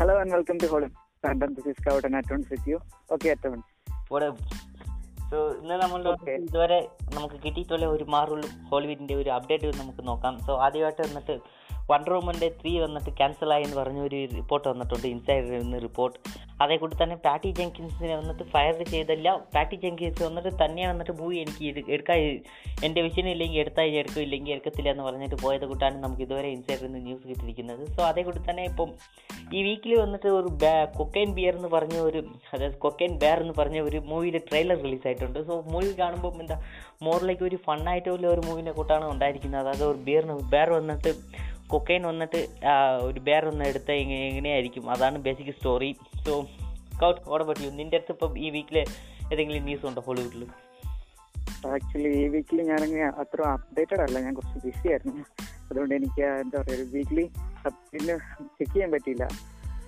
Hello and welcome to Holland. Random, this is Scout and Atons with you. Okay, Atons. So ഇന്ന് നമ്മൾ. ഇതുവരെ നമുക്ക് കിട്ടിയിട്ടുള്ള ഒരു മാറുള്ളൂ ഹോളിവുഡിന്റെ ഒരു അപ്ഡേറ്റ് നമുക്ക് നോക്കാം സോ ആദ്യമായിട്ട് വന്നിട്ട് വണ്ടർ വുമന്റെ ത്രീ വന്നിട്ട് ക്യാൻസൽ ആയി എന്ന് പറഞ്ഞ ഒരു റിപ്പോർട്ട് വന്നിട്ടുണ്ട് ഇൻസൈഡിൽ നിന്ന് റിപ്പോർട്ട് അതേ കൂടി തന്നെ പാറ്റി ജെങ്കിൻസിനെ വന്നിട്ട് ഫയർ ചെയ്തില്ല. പാറ്റി ജെങ്കിൻസ് വന്നിട്ട് തന്നെ വന്നിട്ട് മൂവി എനിക്ക് എടുക്കാൻ എന്റെ വിഷയം ഇല്ലെങ്കിൽ എടുത്താൽ എടുക്കും ഇല്ലെങ്കിൽ എടുക്കത്തില്ല എന്ന് പറഞ്ഞിട്ട് പോയത് കൂട്ടാണ് നമുക്ക് ഇതുവരെ ഇൻസൈഡിൽ നിന്ന് ന്യൂസ് കിട്ടിയിരിക്കുന്നത്. സോ അതേ കൂടി തന്നെ ഇപ്പം ഈ വീക്കിൽ വന്നിട്ട് ഒരു കൊക്കൈൻ ബിയർ എന്ന് പറഞ്ഞ ഒരു അതായത് കൊക്കൈൻ ബെയർ എന്ന് പറഞ്ഞ ഒരു മൂവിയുടെ ട്രെയിലർ റിലീസ് ആയിട്ടുണ്ട്. സോ മൂവി കാണുമ്പോൾ എന്താ മോറിലേക്ക് ഒരു ഫണ്ണായിട്ടുള്ള ഒരു മൂവിനെ കൂട്ടാണ് ഉണ്ടായിരിക്കുന്നത്. അതായത് ഒരു ബിയറിന് ബെയർ വന്നിട്ട് കൊക്കൈൻ വന്നിട്ട് ഒരു ബെയർ ഒന്ന് എടുത്ത എങ്ങനെ എങ്ങനെയായിരിക്കും അതാണ് ബേസിക് സ്റ്റോറി സോ കൗട്ട് ഓടെ പറ്റിയോ നിന്റെ അടുത്ത് ഇപ്പം ഈ വീക്കിൽ ഏതെങ്കിലും ന്യൂസ് ഉണ്ടോ ഹോളിവുഡിൽ ആക്ച്വലി ഈ വീക്കിൽ ഞാനങ്ങനെ അത്ര അപ്ഡേറ്റഡ് അല്ല. ഞാൻ കുറച്ച് ബിസി ആയിരുന്നു. അതുകൊണ്ട് എനിക്ക് എന്താ പറയുക വീക്കിലി അപ്ഡേറ്റിന് ചെക്ക് ചെയ്യാൻ പറ്റിയില്ല.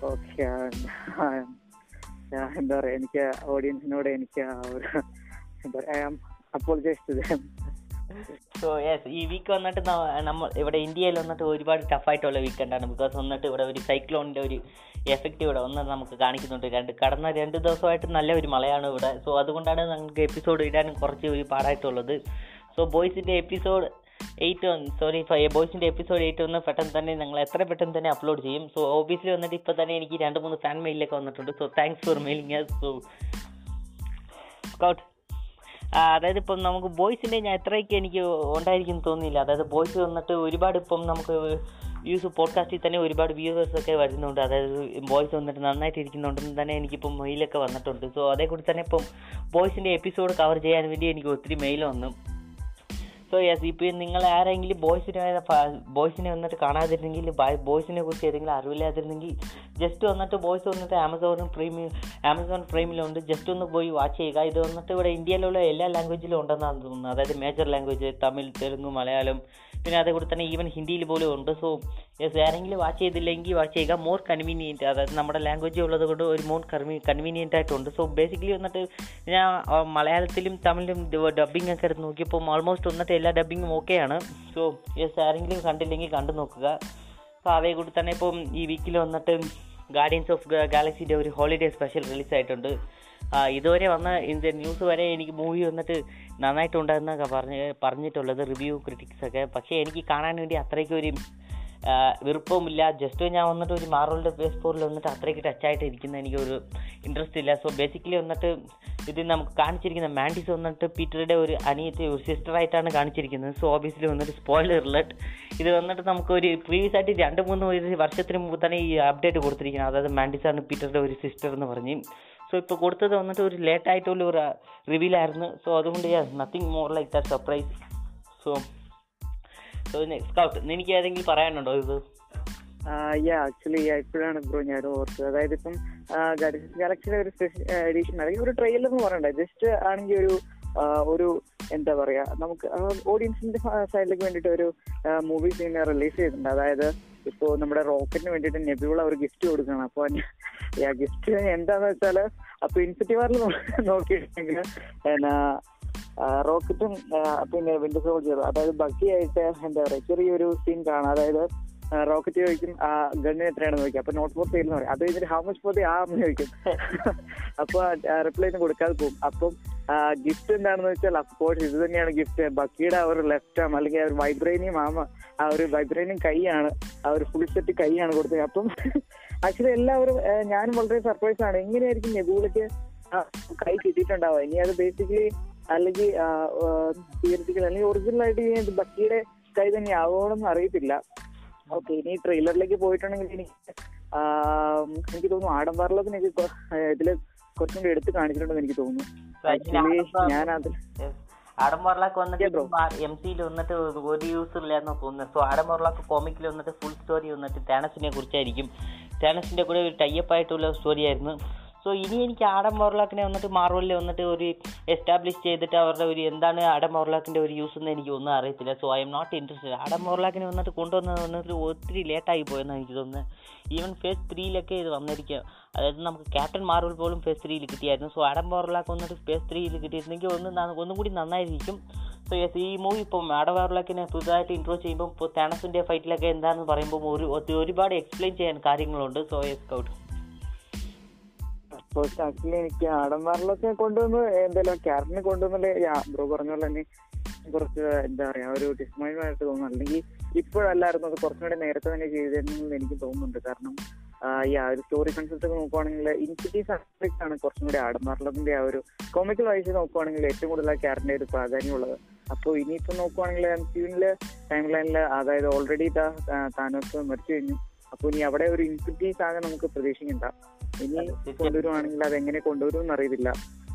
ഓക്കെ എന്താ പറയുക എനിക്ക് ഓഡിയൻസിനോട് എനിക്ക് ഒരു എന്താ പറയുക അപ്പോളജൈസ് ടു സോ യെസ് ഈ വീക്ക് വന്നിട്ട് നമ്മൾ ഇവിടെ ഇന്ത്യയിൽ വന്നിട്ട് ഒരുപാട് ടഫായിട്ടുള്ള വീക്കെൻഡാണ് ബിക്കോസ് വന്നിട്ട് ഇവിടെ ഒരു സൈക്ലോണിന്റെ ഒരു എഫക്റ്റ് ഇവിടെ ഒന്ന് നമുക്ക് കാണിക്കുന്നുണ്ട്. രണ്ട് കടന്ന രണ്ട് ദിവസമായിട്ട് നല്ല ഒരു മഴയാണ് ഇവിടെ. സോ അതുകൊണ്ടാണ് നമുക്ക് എപ്പിസോഡ് ഇടാനും കുറച്ച് ഒരു പാടായിട്ടുള്ളത്. സോ ബോയ്സിന്റെ എപ്പിസോഡ് എയ്റ്റ് വൺ സോറി ബോയ്സിന്റെ എപ്പിസോഡ് എയ്റ്റ് ഒന്ന് പെട്ടെന്ന് തന്നെ ഞങ്ങൾ എത്ര പെട്ടെന്ന് തന്നെ അപ്ലോഡ് ചെയ്യും. സോ ഓബിയസ്ലി വന്നിട്ട് ഇപ്പോൾ തന്നെ എനിക്ക് രണ്ട് മൂന്ന് ഫാൻ മെയിലൊക്കെ വന്നിട്ടുണ്ട്. So thanks for mailing so ആ, അതായത് ഇപ്പം നമുക്ക് ബോയ്സിന്റെ ഞാൻ എത്രയൊക്കെ എനിക്ക് ഉണ്ടായിരിക്കും തോന്നിയില്ല. അതായത് ബോയ്സ് വന്നിട്ട് ഒരുപാട് ഇപ്പം നമുക്ക് വ്യൂസ് പോഡ്കാസ്റ്റിൽ തന്നെ ഒരുപാട് വ്യൂവേഴ്സ് ഒക്കെ വരുന്നുണ്ട്. അതായത് ബോയ്സ് വന്നിട്ട് നന്നായിട്ട് ഇരിക്കുന്നുണ്ടെന്ന് തന്നെ എനിക്കിപ്പം മെയിലൊക്കെ വന്നിട്ടുണ്ട്. സോ അതേ കൂടി തന്നെ ഇപ്പം ബോയ്സിന്റെ എപ്പിസോഡ് കവർ ചെയ്യാൻ വേണ്ടി എനിക്ക് ഒത്തിരി മെയിൽ വന്നു. സോ യെസ് ഇപ്പോൾ നിങ്ങൾ ആരെങ്കിലും ബോയ്സിനെ ബോയ്സിനെ വന്നിട്ട് കാണാതിരുന്നെങ്കിൽ ബോയ്സിനെ കുറിച്ച് ഏതെങ്കിലും അറിവില്ലാതിരുന്നെങ്കിൽ ജസ്റ്റ് വന്നിട്ട് ബോയ്സ് വന്നിട്ട് ആമസോണും പ്രീമിയം ആമസോൺ പ്രൈമിലുണ്ട് ജസ്റ്റ് ഒന്ന് പോയി വാച്ച് ചെയ്യുക. ഇത് വന്നിട്ട് ഇവിടെ ഇന്ത്യയിലുള്ള എല്ലാ ലാംഗ്വേജിലും ഉണ്ടെന്നാണ് തോന്നുന്നത്. അതായത് മേജർ ലാംഗ്വേജ് തമിഴ് തെലുങ്ക് മലയാളം പിന്നെ അതേ കൂടി തന്നെ ഈവൻ ഹിന്ദിയിൽ പോലും ഉണ്ട്. സോ യെസ് ആരെങ്കിലും വാച്ച് ചെയ്തില്ലെങ്കിൽ വാച്ച് ചെയ്യുക. മോർ കൺവീനിയന്റ് അതായത് നമ്മുടെ ലാംഗ്വേജ് ഉള്ളത് കൊണ്ട് ഒരു മോർ കൺവീ കൺവീനിയന്റ് ആയിട്ടുണ്ട്. സോ ബേസിക്കലി വന്നിട്ട് ഞാൻ മലയാളത്തിലും തമിഴിലും ഡബ്ബിംഗ് ഒക്കെ എടുത്ത് നോക്കിയപ്പോൾ ഓൾമോസ്റ്റ് വന്നിട്ട് എല്ലാ ഡബ്ബിങ്ങും ഓക്കെയാണ് സോ യെസ് ആരെങ്കിലും കണ്ടില്ലെങ്കിൽ കണ്ടു നോക്കുക. സോ അതേ കൂടി തന്നെ ഇപ്പം ഈ വീക്കിൽ വന്നിട്ട് ഗാർഡിയൻസ് ഓഫ് ഗാലക്സിന്റെ ഒരു ഹോളിഡേ സ്പെഷ്യൽ റിലീസ് ആയിട്ടുണ്ട്. ആ, ഇതുവരെ വന്ന ഇത് ന്യൂസ് വരെ എനിക്ക് മൂവി വന്നിട്ട് നന്നായിട്ടുണ്ടെന്നൊക്കെ പറഞ്ഞ് പറഞ്ഞിട്ടുള്ളത് റിവ്യൂ ക്രിറ്റിക്സ് ഒക്കെ. പക്ഷേ എനിക്ക് കാണാൻ വേണ്ടി അത്രയ്ക്ക് ഒരു വെറുപ്പമില്ല ജസ്റ്റ് ഞാൻ വന്നിട്ട് ഒരു മാറോളിന്റെ ബേസ് ഫോറിൽ വന്നിട്ട് അത്രയ്ക്ക് ടച്ചായിട്ട് ഇരിക്കുന്ന എനിക്കൊരു ഇൻട്രസ്റ്റ് ഇല്ല. സോ ബേസിക്കലി വന്നിട്ട് ഇത് നമുക്ക് കാണിച്ചിരിക്കുന്ന മാൻഡിസ് വന്നിട്ട് പീറ്ററുടെ ഒരു അനിയത്തെ ഒരു സിസ്റ്ററായിട്ടാണ് കാണിച്ചിരിക്കുന്നത്. സോ ഓബിയസ്ലി വന്നിട്ട് സ്പോയിലർ റിലേറ്റ് ഇത് വന്നിട്ട് നമുക്ക് ഒരു പ്രീവിയസ് ആയിട്ട് രണ്ട് മൂന്ന് വർഷത്തിന് മുമ്പ് തന്നെ ഈ അപ്ഡേറ്റ് കൊടുത്തിരിക്കുന്നത്. അതായത് മാൻഡിസ് ആണ് പീറ്ററുടെ ഒരു സിസ്റ്റർ എന്ന് പറഞ്ഞ്. സോ ഇപ്പോൾ കൊടുത്തത് വന്നിട്ട് ഒരു ലേറ്റ് ആയിട്ടുള്ള ഒരു റിവീലായിരുന്നു സോ അതുകൊണ്ട് nothing more like that surprise so so Scott എനിക്ക് ഏതെങ്കിലും പറയാനുണ്ടോ ഇത്? ആക്ച്വലി ഇപ്പോഴാണ് ബ്രോ ഞാൻ ഓർത്തത്. അതായത് ഇപ്പം ഗാലക്സിയുടെ ഒരു സ്പെഷ്യൽ എഡിഷൻ അല്ലെങ്കിൽ ഒരു ട്രെയിലർ എന്ന് പറയണ്ട. ജസ്റ്റ് ആണെങ്കിൽ ഒരു ഒരു എന്താ പറയാ നമുക്ക് ഓഡിയൻസിന്റെ സൈഡിലേക്ക് വേണ്ടിയിട്ട് ഒരു മൂവി സീൻ റിലീസ് ചെയ്തിട്ടുണ്ട്. അതായത് ഇപ്പോ നമ്മുടെ റോക്കറ്റിന് വേണ്ടിട്ട് നെബിയുള്ള ഒരു ഗിഫ്റ്റ് കൊടുക്കണം. അപ്പൊ ആ ഗിഫ്റ്റ് എന്താന്ന് വെച്ചാൽ അപ്പൊ ഇൻസിറ്റി വാറിൽ നോക്കിയിട്ടുണ്ടെങ്കിൽ എന്നാ റോക്കറ്റും പിന്നെ വിൻഡോ സോൾജറും അതായത് ബക്കിയായിട്ട് എന്താ പറയാ ചെറിയൊരു സീൻ കാണാം. അതായത് റോക്കറ്റ് ചോദിക്കും ആ ഗണ്ണിന് എത്രയാണ് ചോദിക്കും. അപ്പൊ നോട്ട് ഫോർ സെയിൽ എന്ന് പറയും. അത് കഴിഞ്ഞിട്ട് ഹൗ മച്ച് ഫോർ ദി ആ എന്ന് ചോദിക്കും. അപ്പൊ റിപ്ലൈ ഒന്നും കൊടുക്കാതെ പോകും. അപ്പം ഗിഫ്റ്റ് എന്താണെന്ന് വെച്ചാൽ അഫ്കോഴ്സ് ഇത് തന്നെയാണ് ഗിഫ്റ്റ് ബക്കിയുടെ ആ ഒരു ലെഫ്റ്റ് ആം അല്ലെങ്കിൽ ആ ഒരു വൈബ്രേനിയം ആമ ആ ഒരു വൈബ്രേനിയം കൈയാണ് ആ ഒരു ഫുൾ സെറ്റ് കൈയാണ് കൊടുത്തത്. അപ്പം ആക്ച്വലി എല്ലാവരും ഞാനും വളരെ സർപ്രൈസ് ആണ്. എങ്ങനെയായിരിക്കും നെബൂലയ്ക്ക് കൈ കിട്ടിയിട്ടുണ്ടാവുക? ഇനി അത് ബേസിക്കലി അല്ലെങ്കിൽ തിയറിറ്റിക്കൽ അല്ലെങ്കിൽ ഒറിജിനൽ ആയിട്ട് ബക്കിയുടെ കൈ തന്നെ ആവുമെന്ന് അറിയത്തില്ല. ഓക്കെ ഇനി ട്രെയിലറിലേക്ക് പോയിട്ടുണ്ടെങ്കിൽ ഇനി എനിക്ക് തോന്നുന്നു ആഡംബാറിലൊക്കെ എനിക്ക് ഇതിൽ കുറച്ചും കൂടി എടുത്ത് കാണിച്ചിട്ടുണ്ടെന്ന് എനിക്ക് തോന്നുന്നു. ആക്ച്വലി ഞാനത് ആഡം വന്നിട്ട്. എം സിയിൽ വന്നിട്ട് ഒരു യൂസ് ഇല്ലാന്ന് തോന്നുന്നത് സോ ആഡം കോമിക്കിൽ വന്നിട്ട് ഫുൾ സ്റ്റോറി വന്നിട്ട് ടാനസിനെ കുറിച്ചായിരിക്കും. ടാനസിന്റെ കൂടെ ഒരു ടൈപ്പ് ആയിട്ടുള്ള സ്റ്റോറി ആയിരുന്നു. സോ ഇനി എനിക്ക് ആഡം മോർലാക്കിനെ വന്നിട്ട് മാർവലിൽ വന്നിട്ട് ഒരു എസ്റ്റാബ്ലിഷ് ചെയ്തിട്ട് അവരുടെ ഒരു എന്താണ് ആഡം മോർലാക്കിന്റെ ഒരു യൂസ് എന്ന് എനിക്ക് ഒന്നും അറിയത്തില്ല. So I am not interested Adam മോർലാക്കിനെ വന്നിട്ട് കൊണ്ടുവന്നത് വന്നിട്ട് ഒത്തിരി ലേറ്റായി പോയെന്നാണ് എനിക്ക് തോന്നുന്നത്. ഈവൻ ഫേസ് ത്രീയിലൊക്കെ ഇത് വന്നിരിക്കുക അതായത് നമുക്ക് ക്യാപ്റ്റൻ മാർവൽ പോലും ഫേസ് ത്രീയിൽ കിട്ടിയായിരുന്നു. സോ ആഡം മോർലാക്ക് വന്നിട്ട് ഫേസ് ത്രീയിൽ കിട്ടിയിരുന്നെങ്കിൽ ഒന്ന് ഒന്നും കൂടി നന്നായിരിക്കും. സോ യെസ് ഈ മൂവി ഇപ്പം ആഡവാറിലൊക്കെ പുതുതായിട്ട് ഇൻട്രോ ചെയ്യുമ്പോൾ ഇപ്പോൾ തേണസിന്റെ ഫൈറ്റിലൊക്കെ എന്താണെന്ന് പറയുമ്പോൾ ഒരു- ഒരുപാട് എക്സ്പ്ലെയിൻ ചെയ്യാൻ കാര്യങ്ങളുണ്ട്. സോ യെസ് കൗട്ട് ഫസ്റ്റ് ആക്ച്വലി എനിക്ക് ആഡംബറിലൊക്കെ കൊണ്ടുവന്ന് എന്തായാലും ക്യാരക്ടറിനെ കൊണ്ടുവന്നില്ലേ? പറഞ്ഞ പോലെ തന്നെ കുറച്ച് എന്താ പറയാ ഒരു ഡിസ്മൈൻഡ് ആയിട്ട് തോന്നുന്നു. അല്ലെങ്കിൽ ഇപ്പോഴല്ലായിരുന്നു അത് കുറച്ചും കൂടി നേരത്തെ തന്നെ ചെയ്തിരുന്നെന്ന് എനിക്ക് തോന്നുന്നുണ്ട്. കാരണം ഈ ആ ഒരു സ്റ്റോറി കൺസെപ്റ്റ് ഒക്കെ നോക്കുവാണെങ്കിൽ ഇൻസിറ്റീവ് സബ്ജക്ട് ആണ് കുറച്ചും കൂടി ആഡംബറിലതിന്റെ ആ ഒരു കോമിക്കൽ വൈസ് നോക്കുവാണെങ്കിൽ ഏറ്റവും കൂടുതൽ ആ ക്യാരക്ടറിന്റെ ഒരു പ്രാധാന്യമുള്ളത്. അപ്പോൾ ഇനിയിപ്പോ നോക്കുവാണെങ്കിൽ എം സിയുനിൽ ടൈം ലൈനിൽ അതായത് ഓൾറെഡി താനോസ് മരിച്ചു കഴിഞ്ഞു. അപ്പൊ ഇനി അവിടെ ഒരു ഇൻസിറ്റീവ് ആകെ നമുക്ക് പ്രതീക്ഷിക്കണ്ട. ഇനി കൊണ്ടുവരുവാണെങ്കിൽ അത് എങ്ങനെ കൊണ്ടുവരും അറിയത്തില്ല.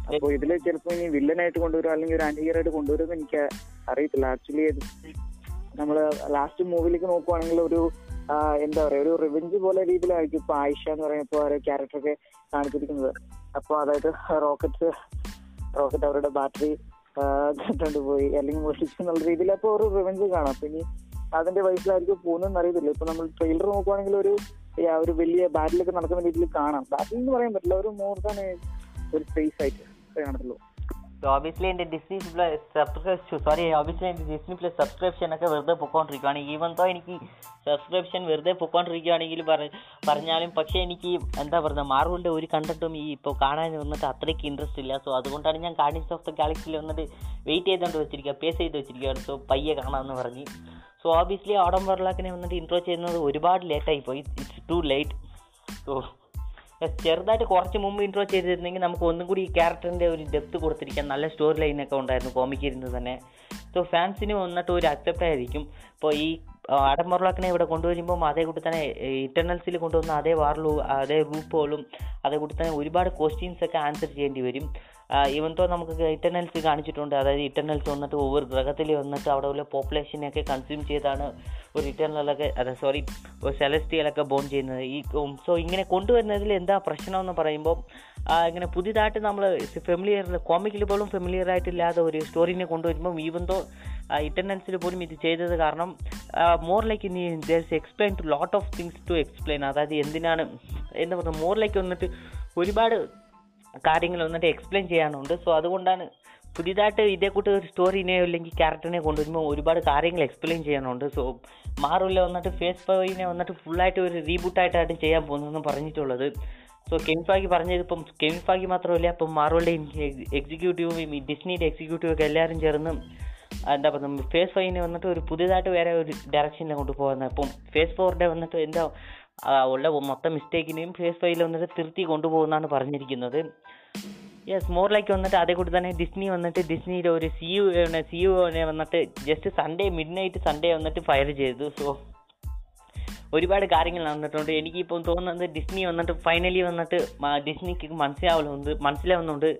അപ്പൊ ഇതിൽ ചിലപ്പോ ഇനി വില്ലനായിട്ട് കൊണ്ടുവരും അല്ലെങ്കിൽ ഒരു ആന്റി ഹീറോ ആയിട്ട് കൊണ്ടുവരും എനിക്ക് അറിയത്തില്ല. ആക്ച്വലി നമ്മൾ ലാസ്റ്റ് മൂവിയിലേക്ക് നോക്കുവാണെങ്കിൽ ഒരു എന്താ പറയാ ഒരു റിവെഞ്ച് പോലെ രീതിയിലായിരിക്കും ഇപ്പൊ ആയിഷ എന്ന് പറയുമ്പോ ഓരോ ക്യാരക്ടർ ഒക്കെ കാണിച്ചിരിക്കുന്നത്. അപ്പൊ അതായത് റോക്കറ്റ് റോക്കറ്റ് അവരുടെ ബാറ്ററി കണ്ടുകൊണ്ട് പോയി. അല്ലെങ്കിൽ മോഷിച്ചു എന്നുള്ള രീതിയിൽ അപ്പൊ ഒരു റിവെഞ്ച് കാണാം. ഇനി അതിന്റെ വയസ്സിലായിരിക്കും പോകുന്നതെന്ന് അറിയത്തില്ല. ഇപ്പൊ നമ്മൾ ട്രെയിലർ നോക്കുവാണെങ്കിൽ ഒരു ഒരു വലിയ ബാറ്റിലൊക്കെ നടക്കുന്ന രീതിയിൽ കാണാം. ബാറ്റിൽ എന്ന് പറയാൻ പറ്റില്ല. ഒരു മോർ ദാൻ ഒരു സ്പേസ് ആയിട്ട് കാണത്തുള്ളൂ. സോ ഓബിയസ്ലി എന്റെ Disney plus subscription sorry obviously എന്റെ ഡിസ്നി പ്ലസ് സബ്സ്ക്രിപ്ഷൻ ഒക്കെ വെറുതെ പൊക്കോണ്ടിരിക്കുകയാണ് ഈവൻ തോ എനിക്ക് സബ്സ്ക്രിപ്ഷൻ വെറുതെ പൊക്കോണ്ടിരിക്കുകയാണെങ്കിൽ പറ- പറഞ്ഞാലും പക്ഷേ എനിക്ക് എന്താ പറയുക മാർവലിന്റെ ഒരു കണ്ടന്റും ഈ ഇപ്പോൾ കാണാൻ വന്നിട്ട് അത്രയ്ക്ക് ഇൻട്രസ്റ്റ് ഇല്ല. സോ അതുകൊണ്ടാണ് ഞാൻ ഗാർഡിയൻസ് ഓഫ് ദ ഗാലക്സിയിൽ വന്നിട്ട് വെയിറ്റ് ചെയ്തുകൊണ്ട് വെച്ചിരിക്കുക പേസ് ചെയ്ത് വെച്ചിരിക്കുകയാണ് സോ പയ്യെ കാണാമെന്ന് പറഞ്ഞ്. സോ ഓബിയസ്ലി ഓടം വർലാക്കിനെ വന്നിട്ട് ഇൻട്രോ ചെയ്യുന്നത് ഒരുപാട് ലേറ്റായി പോയി. ഇറ്റ്സ് ടു ലേറ്റ് സോ ചെറുതായിട്ട് കുറച്ച് മുമ്പ് ഇൻട്രോ ചെയ്തിരുന്നെങ്കിൽ നമുക്ക് ഒന്നും കൂടി ഈ ക്യാരക്ടറിന്റെ ഒരു ഡെപ്ത് കൊടുത്തിരിക്കാൻ നല്ല സ്റ്റോറി ലൈനൊക്കെ ഉണ്ടായിരുന്നു കോമിക്കിരുന്ന് തന്നെ. സോ ഫാൻസിന് വന്നിട്ട് ഒരു അക്സെപ്റ്റ് ആയിരിക്കും. ഇപ്പോൾ ഈ ആഡംബർലാക്കിനെ ഇവിടെ കൊണ്ടുവരുമ്പം അതേ കൂടി തന്നെ ഇറ്റർണൽസിൽ കൊണ്ടുവന്ന അതേ വാർലു അതേ റൂപ്പോളും അതേ കൂടി തന്നെ ഒരുപാട് ക്വസ്റ്റ്യൻസ് ഒക്കെ ആൻസർ ചെയ്യേണ്ടി വരും. ഈവൻ തോ നമുക്ക് ഇറ്റർണൽസ് കാണിച്ചിട്ടുണ്ട് അതായത് ഇറ്റർണൽസ് വന്നിട്ട് ഒവ്വൊരു ഗ്രഹത്തിൽ വന്നിട്ട് അവിടെ ഉള്ള പോപ്പുലേഷനെയൊക്കെ കൺസ്യൂം ചെയ്താണ് ഒരു ഇറ്റർണലൊക്കെ അതെ സോറി ഒരു സെലസ്റ്റിയലൊക്കെ ബോൺ ചെയ്യുന്നത്. ഈ സോ ഇങ്ങനെ കൊണ്ടുവരുന്നതിൽ എന്താ പ്രശ്നമെന്ന് പറയുമ്പോൾ ഇങ്ങനെ പുതിയതായിട്ട് നമ്മൾ ഫെമിലിയർ കോമിക്കിൽ പോലും ഫെമിലിയർ ആയിട്ടില്ലാത്ത ഒരു സ്റ്റോറിനെ കൊണ്ടുവരുമ്പോൾ ഈവൻ തോ ഇറ്റൻഡൻസിൽ പോലും ഇത് ചെയ്തത് കാരണം മോർ ലൈക്ക് ഇനി there's explain to lot of things to explain അതായത് എന്തിനാണ് എന്താ പറയുക മോർ ലൈക്ക് വന്നിട്ട് ഒരുപാട് കാര്യങ്ങൾ വന്നിട്ട് എക്സ്പ്ലെയിൻ ചെയ്യാനുണ്ട്. സോ അതുകൊണ്ടാണ് പുതിയതായിട്ട് ഇതേ കൂട്ട് ഒരു സ്റ്റോറിനെയോ അല്ലെങ്കിൽ ക്യാരക്ടറിനെ കൊണ്ടുവരുമ്പോൾ ഒരുപാട് കാര്യങ്ങൾ എക്സ്പ്ലെയിൻ ചെയ്യാനുണ്ട്. സോ മാറില്ല വന്നിട്ട് ഫേസ് പോയിനെ വന്നിട്ട് ഫുള്ളായിട്ട് ഒരു റീബൂട്ടായിട്ടാണ് ചെയ്യാൻ പോകുന്നതെന്ന് പറഞ്ഞിട്ടുള്ളത്. സോ കെൻഫാഗി പറഞ്ഞത് ഇപ്പം കെൻഫാഗി മാത്രമല്ല ഇപ്പം മാറുകളുടെ എക്സിക്യൂട്ടീവും ഈ ഡിസ്നിയുടെ എക്സിക്യൂട്ടീവും ഒക്കെ എല്ലാവരും ചേർന്ന് എന്താ പറയുക ഫേസ് ഫൈവിനെ വന്നിട്ട് ഒരു പുതിയതായിട്ട് വേറെ ഒരു ഡയറക്ഷനിൽ കൊണ്ടുപോകുന്നത്. അപ്പം ഫേസ് ഫോറിന്റെ വന്നിട്ട് എന്താ ഉള്ള മൊത്തം മിസ്റ്റേക്കിനെയും ഫേസ് ഫൈവിൽ വന്നിട്ട് തിരുത്തി കൊണ്ടുപോകുന്നതാണ് പറഞ്ഞിരിക്കുന്നത്. യെസ് മോർ ലൈക്ക് വന്നിട്ട് അതേ കൂടി തന്നെ ഡിസ്നി വന്നിട്ട് ഡിസ്നിയുടെ ഒരു സി യുനെ സി യുനെ വന്നിട്ട് just Sunday midnight Sunday വന്നിട്ട് ഫയർ ചെയ്തു. സോ ഒരുപാട് കാര്യങ്ങൾ നടന്നിട്ടുണ്ട്. എനിക്കിപ്പം തോന്നുന്നത് ഡിസ്നി വന്നിട്ട് ഫൈനലി വന്നിട്ട് ഡിസ്നിക്ക് മനസ്സിലാവുന്നുണ്ട് മനസ്സിലാവുന്നുണ്ട്.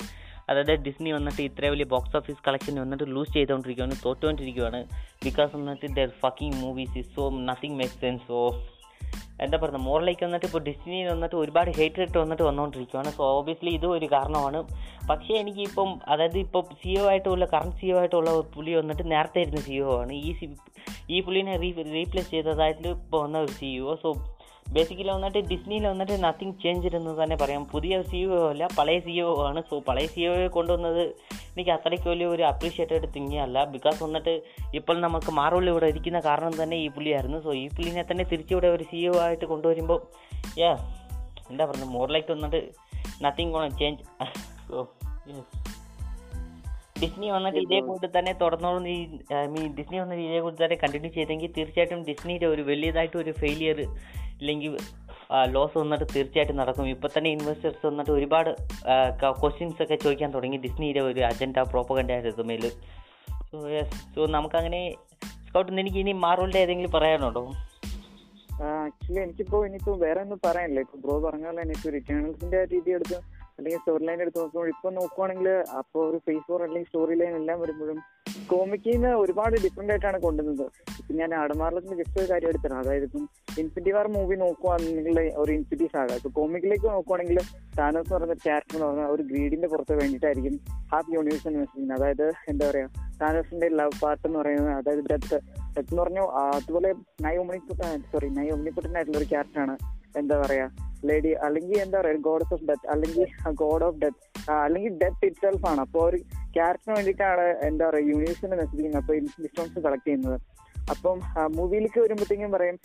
അതായത് ഡിസ്നി വന്നിട്ട് ഇത്ര വലിയ ബോക്സ് ഓഫീസ് കളക്ഷൻ വന്നിട്ട് ലൂസ് ചെയ്തുകൊണ്ടിരിക്കുകയാണ് തോറ്റുകൊണ്ടിരിക്കുകയാണ് ബിക്കോസ് വന്നിട്ട് their fucking movies is so nothing make sense so എന്താ പറയുക മോറിലേക്ക് വന്നിട്ട് ഇപ്പോൾ ഡിസ്നിയിൽ വന്നിട്ട് ഒരുപാട് ഹേറ്റ് ഇട്ട് വന്നിട്ട് വന്നുകൊണ്ടിരിക്കുകയാണ് സോ ഓബിയസ്ലി ഇതും ഒരു കാരണമാണ്. പക്ഷേ എനിക്കിപ്പം അതായത് ഇപ്പോൾ സി ഒ ആയിട്ടുള്ള കറണ്ട് സി ഒ ആയിട്ടുള്ള പുലി വന്നിട്ട് നേരത്തെ ഇരുന്ന സി ഒ ആണ്. ഈ ഈ പുള്ളിനെ റീ റീപ്ലേസ് ചെയ്തതായിട്ട് ഇപ്പോൾ വന്ന ഒരു സി ഒ സോ ബേസിക്കലി വന്നിട്ട് ഡിസ്നിയിൽ വന്നിട്ട് നത്തിങ് ചേഞ്ച് എന്ന് തന്നെ പറയാം. പുതിയ സി ഒ അല്ല പഴയ സി ഒ ആണ്. സോ പഴയ സി ഒയെ കൊണ്ടുവന്നത് എനിക്ക് അത്രയ്ക്ക് വലിയ ഒരു അപ്രീഷിയേറ്റഡ് തിങ് അല്ല ബിക്കോസ് വന്നിട്ട് ഇപ്പോൾ നമുക്ക് മാറുള്ളി ഇവിടെ ഇരിക്കുന്ന കാരണം തന്നെ ഈ പുള്ളിയായിരുന്നു. സോ ഈ പുള്ളിനെ തന്നെ തിരിച്ചിവിടെ ഒരു സി ഒ ആയിട്ട് കൊണ്ടുവരുമ്പോൾ യാ എന്താ പറയുന്നത്? മോറിലേക്ക് വന്നിട്ട് nothing gone change so Disney വന്നിട്ട് ഇതേ കൂട്ട് തന്നെ തുടർന്നോളും. ഈ ഐ മീൻ ഡിസ്നി വന്നിട്ട് ഇതേ കൂട്ട് തന്നെ കണ്ടിന്യൂ ചെയ്തെങ്കിൽ തീർച്ചയായിട്ടും ഡിസ്നിയുടെ ഒരു വലിയതായിട്ട് ഒരു ഫെയിലിയർ ഇല്ലെങ്കിൽ ലോസ് വന്നിട്ട് തീർച്ചയായിട്ടും നടക്കും. ഇപ്പം തന്നെ ഇൻവെസ്റ്റേഴ്സ് വന്നിട്ട് ഒരുപാട് ക്വസ്റ്റ്യൻസ് ഒക്കെ ചോദിക്കാൻ തുടങ്ങി. ഡിസ്നിയുടെ ഒരു അജണ്ട പ്രോപ്പകന്റെ റിസുമയിൽ സോ യെസ് സോ നമുക്കങ്ങനെ സ്കൗട്ട് എനിക്ക് ഇനി മാറുകളുടെ ഏതെങ്കിലും പറയാനുണ്ടോ? ആക്ച്വലി എനിക്കിപ്പോ ഇനിയിപ്പോ വേറെ ഒന്നും പറയാനില്ല. ഇപ്പൊ ബ്രോ പറഞ്ഞ പോലെ എനിക്ക് ഇപ്പൊ രീതി എടുത്ത് അല്ലെങ്കിൽ സ്റ്റോറി ലൈൻ എടുത്ത് നോക്കുമ്പോൾ ഇപ്പൊ നോക്കുവാണെങ്കിൽ അപ്പൊ ഒരു ഫേസ് ഫോർ അല്ലെങ്കിൽ സ്റ്റോറി ലൈൻ എല്ലാം വരുമ്പോഴും കോമിക്കിൽ നിന്ന് ഒരുപാട് ഡിഫറെന്റ് ആയിട്ടാണ് കൊണ്ടുവന്നത്. ഇപ്പൊ ഞാൻ ആടമാർലത്തിന്റെ ജസ്റ്റ് ഒരു കാര്യം എടുത്തതാണ് അതായത് ഇപ്പം ഇൻഫിനിറ്റി വാർ മൂവി നോക്കുവാണെങ്കിൽ ഒരു ഇൻഫിനിറ്റി സാഗ ഇപ്പൊ കോമിക്കിലേക്ക് നോക്കുവാണെങ്കിൽ താനോസ് എന്ന് പറയുന്ന ക്യാരക്ടർ എന്ന് പറഞ്ഞാൽ ഒരു ഗ്രീഡിന്റെ പുറത്ത് വേണ്ടിയിട്ടായിരിക്കും ഹാഫ് യൂണിവേഴ്സ് ഇൻവെസ്റ്റ് അതായത് എന്താ പറയാ താനോസിന്റെ ലവ് പാർട്ട് എന്ന് പറയുന്നത് അതായത് ഡെത്ത് ഡെത്ത് എന്ന് പറഞ്ഞു അതുപോലെ നൈ ഒമിനിക്കുട്ടൻ സോറി നൈ ഒമിനിക്കുട്ടൻ ആയിട്ടുള്ള ഒരു ക്യാരക്ടറാണ് എന്താ പറയാ ലേഡി അല്ലെങ്കിൽ എന്താ പറയുക ഗോഡസ് ഓഫ് ഡെത്ത് അല്ലെങ്കിൽ ഗോഡ് ഓഫ് ഡെത്ത് അല്ലെങ്കിൽ ഡെത്ത് ഇറ്റ്സെൽഫ് ആണ്. അപ്പോൾ ഒരു ക്യാരക്ടറിന് വേണ്ടിയിട്ടാണ് എന്താ പറയുക യൂണിവേഴ്സിന്റെ മെസ്സേജ് ചെയ്യുന്നത്. അപ്പൊ ഇൻസ്റ്റോൺസ് കളക്ട് ചെയ്യുന്നത്. അപ്പം മൂവിയിലേക്ക് വരുമ്പോഴത്തേക്കും പറയും